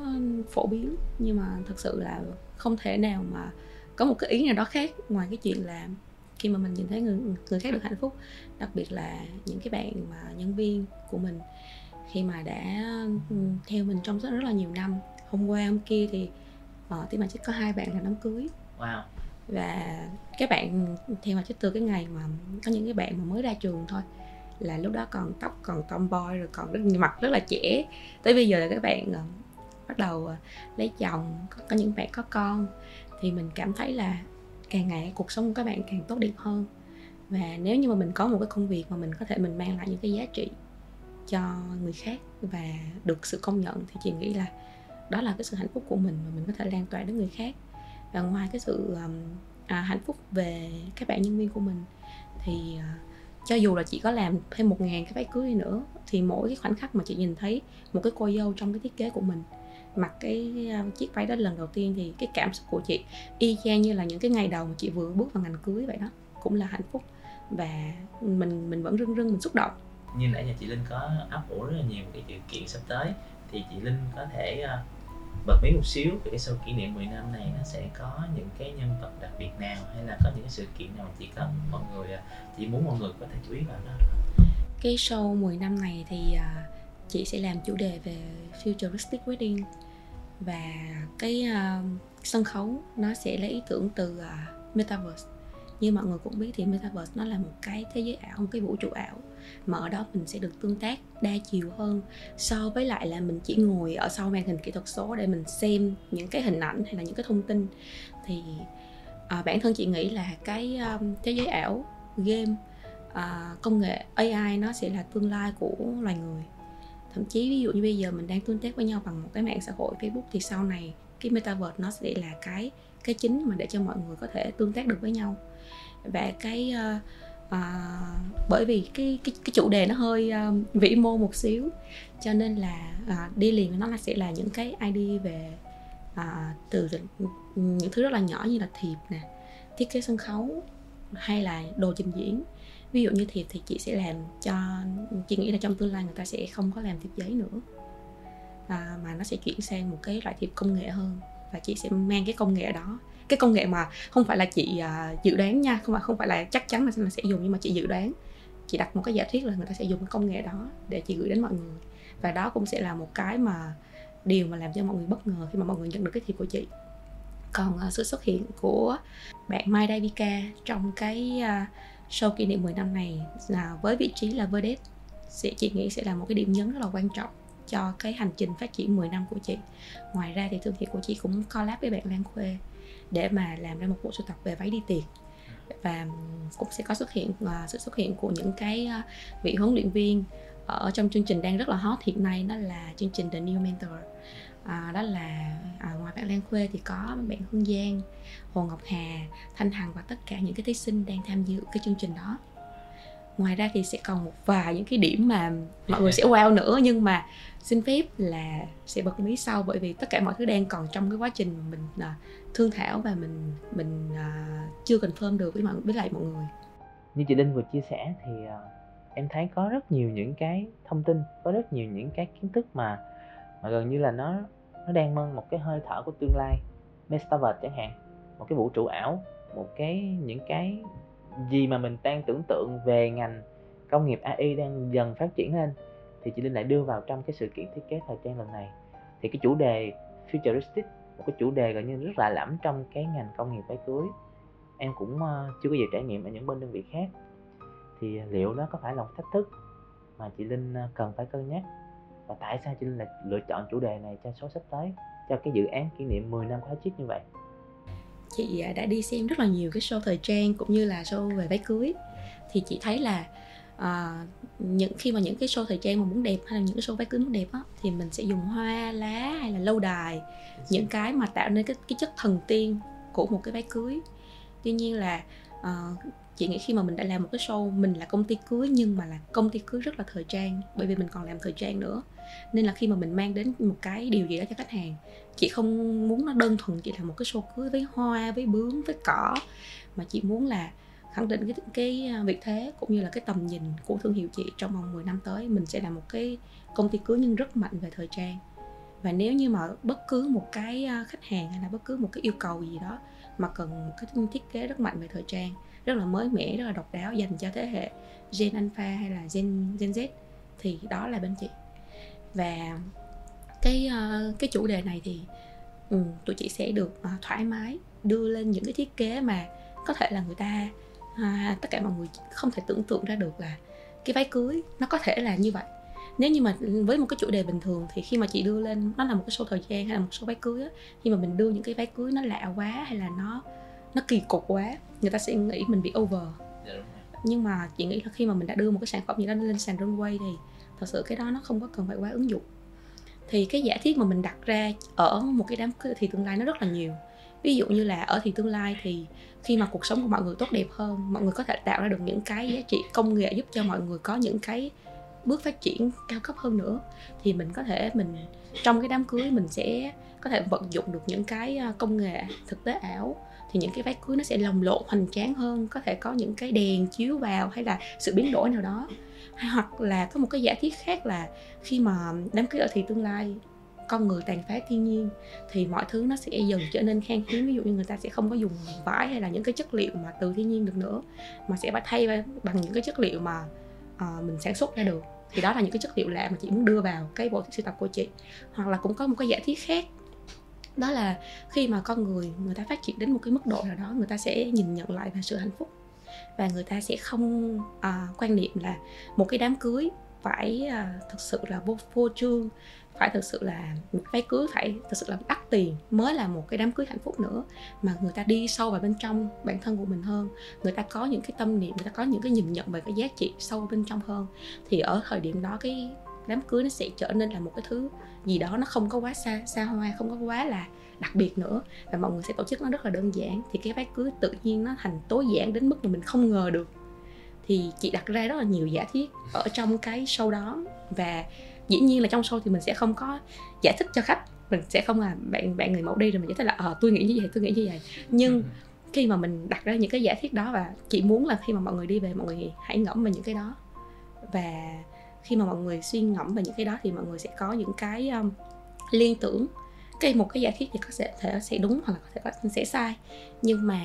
phổ biến. Nhưng mà thật sự là không thể nào mà có một cái ý nào đó khác ngoài cái chuyện là khi mà mình nhìn thấy người người khác được hạnh phúc. Đặc biệt là những cái bạn mà nhân viên của mình. Khi mà đã ừ, theo mình trong rất rất là nhiều năm hôm qua hôm kia thì uh, team mà chỉ có hai bạn là đám cưới. Wow và các bạn theo mà chứ từ cái ngày mà có những cái bạn mà mới ra trường thôi là lúc đó còn tóc còn tomboy rồi còn rất, mặt rất là trẻ. Tới bây giờ là các bạn uh, bắt đầu uh, lấy chồng có, có những bạn có con thì mình cảm thấy là càng ngày cuộc sống của các bạn càng tốt đẹp hơn. Và nếu như mà mình có một cái công việc mà mình có thể mình mang lại những cái giá trị cho người khác và được sự công nhận thì chị nghĩ là đó là cái sự hạnh phúc của mình mà mình có thể lan tỏa đến người khác và ngoài cái sự um, à, hạnh phúc về các bạn nhân viên của mình thì uh, cho dù là chị có làm thêm một ngàn cái váy cưới đi nữa thì mỗi cái khoảnh khắc mà chị nhìn thấy một cái cô dâu trong cái thiết kế của mình mặc cái uh, chiếc váy đó lần đầu tiên thì cái cảm xúc của chị y chang như là những cái ngày đầu mà chị vừa bước vào ngành cưới vậy đó cũng là hạnh phúc. Và mình mình vẫn rưng rưng mình xúc động. Như nãy nhà chị Linh có ấp ủ rất là nhiều cái sự kiện sắp tới thì chị Linh có thể uh, bật mí một xíu về cái show kỷ niệm 10 năm này nó sẽ có những cái nhân vật đặc biệt nào hay là có những cái sự kiện nào mà chị mọi người à, chỉ muốn mọi người có thể chú ý vào đó? Cái show 10 năm này thì à, chị sẽ làm chủ đề về futuristic wedding và cái uh, sân khấu nó sẽ lấy ý tưởng từ uh, metaverse. Như mọi người cũng biết thì metaverse nó là một cái thế giới ảo một cái vũ trụ ảo mà ở đó mình sẽ được tương tác đa chiều hơn so với lại là mình chỉ ngồi ở sau màn hình kỹ thuật số để mình xem những cái hình ảnh hay là những cái thông tin. Thì à, bản thân chị nghĩ là cái um, thế giới ảo game à, công nghệ AI nó sẽ là tương lai của loài người. Thậm chí ví dụ như bây giờ mình đang tương tác với nhau bằng một cái mạng xã hội Facebook thì sau này cái metaverse nó sẽ là cái cái chính mà để cho mọi người có thể tương tác được với nhau. Và cái uh, à, bởi vì cái cái cái chủ đề nó hơi um, vĩ mô một xíu. Cho nên là à, đi liền với nó là sẽ là những cái ID về à, từ những thứ rất là nhỏ như là thiệp nè thiết kế sân khấu hay là đồ trình diễn. Ví dụ như thiệp thì chị sẽ làm cho chị nghĩ là trong tương lai người ta sẽ không có làm thiệp giấy nữa. À, mà nó sẽ chuyển sang một cái loại thiệp công nghệ hơn và chị sẽ mang cái công nghệ đó cái công nghệ mà không phải là chị uh, dự đoán nha không phải không phải là chắc chắn là sẽ dùng nhưng mà chị dự đoán. Chị đặt một cái giả thuyết là người ta sẽ dùng cái công nghệ đó để chị gửi đến mọi người. Và đó cũng sẽ là một cái mà điều mà làm cho mọi người bất ngờ khi mà mọi người nhận được cái thiệp của chị. Còn uh, sự xuất hiện của bạn Mai Davika trong cái uh, show kỷ niệm 10 năm này là với vị trí là vedette sẽ chị nghĩ sẽ là một cái điểm nhấn rất là quan trọng cho cái hành trình phát triển 10 năm của chị. Ngoài ra thì thương hiệu của chị cũng collab với bạn Lan Khuê để mà làm ra một bộ sưu tập về váy đi tiệc và cũng sẽ có xuất hiện uh, sự xuất hiện của những cái uh, vị huấn luyện viên ở trong chương trình đang rất là hot hiện nay đó là chương trình The New Mentor. À, đó là à, ngoài bạn Lan Khuê thì có bạn Hương Giang, Hồ Ngọc Hà, Thanh Hằng và tất cả những cái thí sinh đang tham dự cái chương trình đó ngoài ra thì sẽ còn một vài những cái điểm mà mọi người sẽ wow nữa nhưng mà xin phép là sẽ bật mí sau bởi vì tất cả mọi thứ đang còn trong cái quá trình mà mình uh, thương thảo và mình mình uh, chưa confirm được với mọi với lại mọi người. Như chị Linh vừa chia sẻ thì uh, em thấy có rất nhiều những cái thông tin có rất nhiều những cái kiến thức mà mà gần như là nó nó đang mang một cái hơi thở của tương lai. Metaverse chẳng hạn một cái vũ trụ ảo một cái những cái gì mà mình đang tưởng tượng về ngành công nghiệp AI đang dần phát triển lên, thì chị Linh lại đưa vào trong cái sự kiện thiết kế thời trang lần này. Thì cái chủ đề futuristic, một cái chủ đề gần như rất lạ lẫm trong cái ngành công nghiệp váy cưới. Em cũng ờ, chưa có gì trải nghiệm ở những bên đơn vị khác. Thì ờ, liệu đó có phải là một thách thức mà chị Linh ờ, cần phải cân nhắc? Và tại sao chị Linh lại lựa chọn chủ đề này cho số sắp tới, cho cái dự án kỷ niệm 10 năm khóa chiết như vậy? Chị à, đã đi xem rất là nhiều cái show thời trang cũng như là show về váy cưới. Thì chị thấy là uh, những khi mà những cái show thời trang mà muốn đẹp hay là những cái show váy cưới muốn đẹp á thì mình sẽ dùng hoa lá hay là lâu đài những cái mà tạo nên cái cái chất thần tiên của một cái váy cưới. Tuy nhiên là uh, chị nghĩ khi mà mình đã làm một cái show mình là công ty cưới nhưng mà là công ty cưới rất là thời trang bởi vì mình còn làm thời trang nữa nên là khi mà mình mang đến một cái điều gì đó cho khách hàng, chị không muốn nó đơn thuần chỉ là một cái show cưới với hoa, với bướm, với cỏ, mà chị muốn là khẳng định cái cái à, vị thế cũng như là cái tầm nhìn của thương hiệu chị trong vòng 10 năm tới. Mình sẽ là một cái công ty cưới nhưng rất mạnh về thời trang. Và nếu như mà bất cứ một cái à, khách hàng hay là bất cứ một cái yêu cầu gì đó mà cần một cái thiết kế rất mạnh về thời trang, rất là mới mẻ, rất là độc đáo dành cho thế hệ Gen Alpha hay là Gen Gen Z, thì đó là bên chị và cái uh, cái chủ đề này thì um, tụi chị sẽ được uh, thoải mái đưa lên những cái thiết kế mà có thể là người ta uh, tất cả mọi người không thể tưởng tượng ra được là cái váy cưới nó có thể là như vậy. Nếu như mà với một cái chủ đề bình thường thì khi mà chị đưa lên nó là một cái show thời gian hay là một số váy cưới á khi mà mình đưa những cái váy cưới nó lạ quá hay là nó nó kỳ cục quá người ta sẽ nghĩ mình bị over. Dạ, nhưng mà chị nghĩ là khi mà mình đã đưa một cái sản phẩm gì đó lên sàn runway thì thật sự cái đó nó không có cần phải quá ứng dụng. Thì cái giả thiết mà mình đặt ra ở một cái đám cưới thì tương lai nó rất là nhiều. Ví dụ như là ở thì tương lai thì khi mà cuộc sống của mọi người tốt đẹp hơn, mọi người có thể tạo ra được những cái giá trị công nghệ giúp cho mọi người có những cái bước phát triển cao cấp hơn nữa, thì mình có thể mình, trong cái đám cưới mình sẽ có thể vận dụng được những cái ờ, công nghệ thực tế ảo thì những cái váy cưới nó sẽ lồng lộn hoành tráng hơn có thể có những cái đèn chiếu vào hay là sự biến đổi nào đó. Hay hoặc là có một cái giả thiết khác là khi mà đám cưới ở thì tương lai con người tàn phá thiên nhiên thì mọi thứ nó sẽ dần trở nên khan hiếm. Ví dụ như người ta sẽ không có dùng vải hay là những cái chất liệu mà từ thiên nhiên được nữa mà sẽ phải thay bằng những cái chất liệu mà uh, mình sản xuất ra được. Thì đó là những cái chất liệu lạ mà chị muốn đưa vào cái bộ sưu tập của chị. Hoặc là cũng có một cái giả thiết khác đó là khi mà con người người ta phát triển đến một cái mức độ nào đó người ta sẽ nhìn nhận lại về sự hạnh phúc. Và người ta sẽ không à, quan niệm là một cái đám cưới phải à, thực sự là vô vô trương phải thực sự là một váy cưới phải thực sự là đắt tiền mới là một cái đám cưới hạnh phúc nữa. Mà người ta đi sâu vào bên trong bản thân của mình hơn người ta có những cái tâm niệm người ta có những cái nhìn nhận về cái giá trị sâu bên trong hơn. Thì ở thời điểm đó cái đám cưới nó sẽ trở nên là một cái thứ gì đó nó không có quá xa xa hoa không có quá là đặc biệt nữa. Và mọi người sẽ tổ chức nó rất là đơn giản. Thì cái váy cưới tự nhiên nó thành tối giản đến mức mà mình không ngờ được. Thì chị đặt ra rất là nhiều giả thiết ở trong cái show đó. Và dĩ nhiên là trong show thì mình sẽ không có giải thích cho khách. Mình sẽ không là bạn bạn người mẫu đi rồi mình giải thích là ờ à, tôi nghĩ như vậy tôi nghĩ như vậy. Nhưng khi mà mình đặt ra những cái giả thiết đó và chị muốn là khi mà mọi người đi về mọi người hãy ngẫm về những cái đó. Và khi mà mọi người suy ngẫm về những cái đó thì mọi người sẽ có những cái um, liên tưởng. Cái một cái giả thiết thì có thể sẽ đúng hoặc là có thể có sẽ sai. Nhưng mà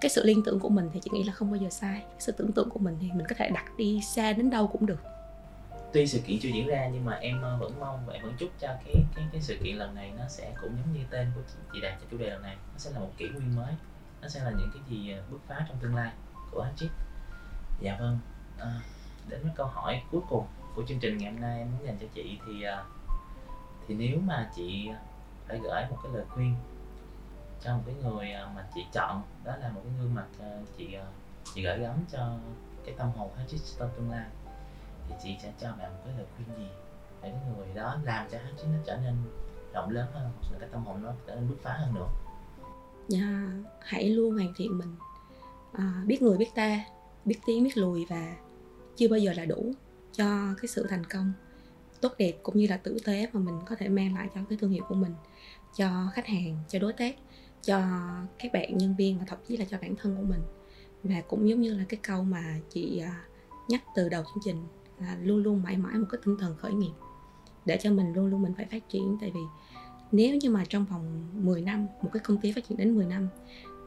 cái sự liên tưởng của mình thì chị nghĩ là không bao giờ sai. Cái sự tưởng tượng của mình thì mình có thể đặt đi xa đến đâu cũng được. Tuy sự kiện chưa diễn ra nhưng mà em ờ, vẫn mong và em vẫn chúc cho cái cái cái sự kiện lần này nó sẽ cũng giống như tên của chị, chị đạt cho chủ đề lần này. Nó sẽ là một kỷ nguyên mới. Nó sẽ là những cái gì ờ, bứt phá trong tương lai của Hachit dạ vâng. À, đến với câu hỏi cuối cùng của chương trình ngày hôm nay em muốn dành cho chị thì à, thì nếu mà chị phải gửi một cái lời khuyên cho một cái người à, mà chị chọn đó là một cái gương mặt à, chị chị gửi gắm cho cái tâm hồn Hachit trong tương lai thì chị sẽ cho bạn một cái lời khuyên gì để cái người đó làm cho hắn nó trở nên rộng lớn hơn hoặc là cái tâm hồn nó trở nên bứt phá hơn nữa dạ hãy luôn hoàn thiện mình. À, biết người biết ta biết tiếng biết lùi và chưa bao giờ là đủ cho cái sự thành công tốt đẹp cũng như là tử tế mà mình có thể mang lại cho cái thương hiệu của mình, cho khách hàng, cho đối tác, cho các bạn nhân viên và thậm chí là cho bản thân của mình. Và cũng giống như là cái câu mà chị à, nhắc từ đầu chương trình là luôn luôn mãi mãi một cái tinh thần khởi nghiệp. Để cho mình luôn luôn mình phải phát triển, tại vì nếu như mà trong vòng 10 năm, một cái công ty phát triển đến 10 năm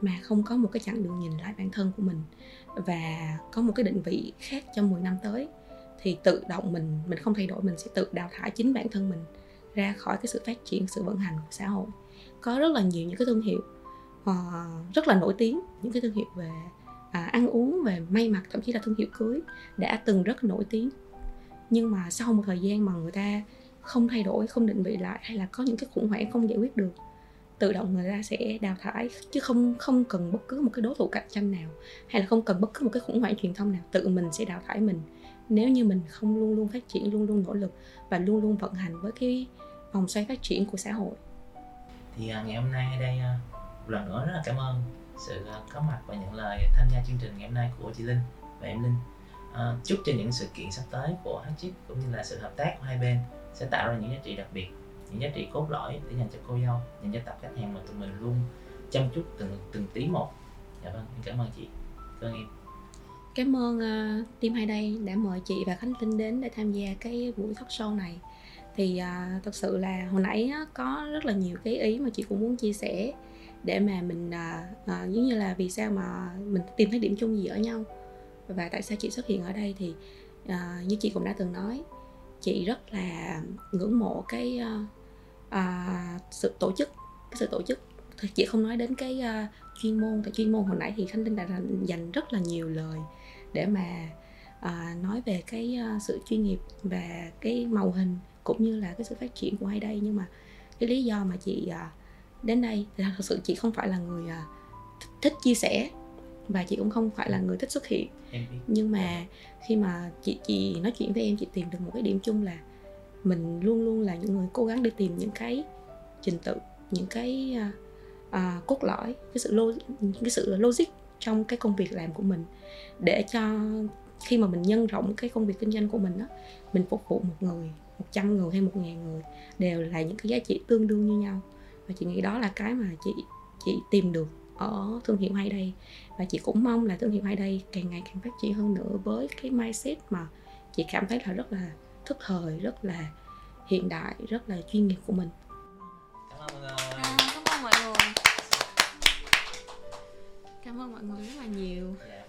mà không có một cái chặng đường nhìn lại bản thân của mình và có một cái định vị khác trong 10 năm tới thì tự động mình mình không thay đổi mình sẽ tự đào thải chính bản thân mình ra khỏi cái sự phát triển sự vận hành của xã hội. Có rất là nhiều những cái thương hiệu uh, rất là nổi tiếng những cái thương hiệu về à, ăn uống về may mặc thậm chí là thương hiệu cưới đã từng rất nổi tiếng. Nhưng mà sau một thời gian mà người ta không thay đổi không định vị lại hay là có những cái khủng hoảng không giải quyết được tự động người ta sẽ đào thải chứ không không cần bất cứ một cái đối thủ cạnh tranh nào hay là không cần bất cứ một cái khủng hoảng truyền thông nào tự mình sẽ đào thải mình nếu như mình không luôn luôn phát triển luôn luôn nỗ lực và luôn luôn vận hành với cái vòng xoay phát triển của xã hội thì à, ngày hôm nay đây à, một lần nữa rất là cảm ơn sự à, có mặt và nhận lời tham gia chương trình ngày hôm nay của chị Linh và em Linh. À, chúc cho những sự kiện sắp tới của Hatchip cũng như là sự hợp tác của hai bên sẽ tạo ra những giá trị đặc biệt, những giá trị cốt lõi để dành cho cô dâu, dành cho tập khách hàng mà tụi mình luôn chăm chút từng từng tí một. Dạ vâng, em cảm ơn chị. Cảm ơn em. Cảm ơn uh, team Hai Đây đã mời chị và Khánh Linh đến để tham gia cái buổi talk show này. Thì uh, thật sự là hồi nãy uh, có rất là nhiều cái ý mà chị cũng muốn chia sẻ để mà mình uh, uh, giống như là vì sao mà mình tìm thấy điểm chung gì ở nhau và tại sao chị xuất hiện ở đây thì uh, như chị cũng đã từng nói chị rất là ngưỡng mộ cái uh, uh, sự tổ chức cái sự tổ chức chị không nói đến cái uh, chuyên môn tại chuyên môn hồi nãy thì khánh linh đã dành rất là nhiều lời để mà uh, nói về cái uh, sự chuyên nghiệp và cái màu hình cũng như là cái sự phát triển của hai đây nhưng mà cái lý do mà chị uh, đến đây thì thật sự chị không phải là người uh, thích chia sẻ và chị cũng không phải là người thích xuất hiện. Nhưng mà khi mà chị chị nói chuyện với em chị tìm được một cái điểm chung là mình luôn luôn là những người cố gắng đi tìm những cái trình tự những cái uh, uh, cốt lõi cái sự lo, cái sự logic trong cái công việc làm của mình. Để cho khi mà mình nhân rộng cái công việc kinh doanh của mình đó mình phục vụ một người, một trăm người hay một ngàn người đều là những cái giá trị tương đương như nhau. Và chị nghĩ đó là cái mà chị chị tìm được ở thương hiệu hay đây. Và chị cũng mong là thương hiệu hay đây càng ngày càng phát triển hơn nữa với cái mindset mà chị cảm thấy là rất là thức thời, rất là hiện đại, rất là chuyên nghiệp của mình. Cảm ơn cảm ơn mọi người rất là nhiều. Dạ.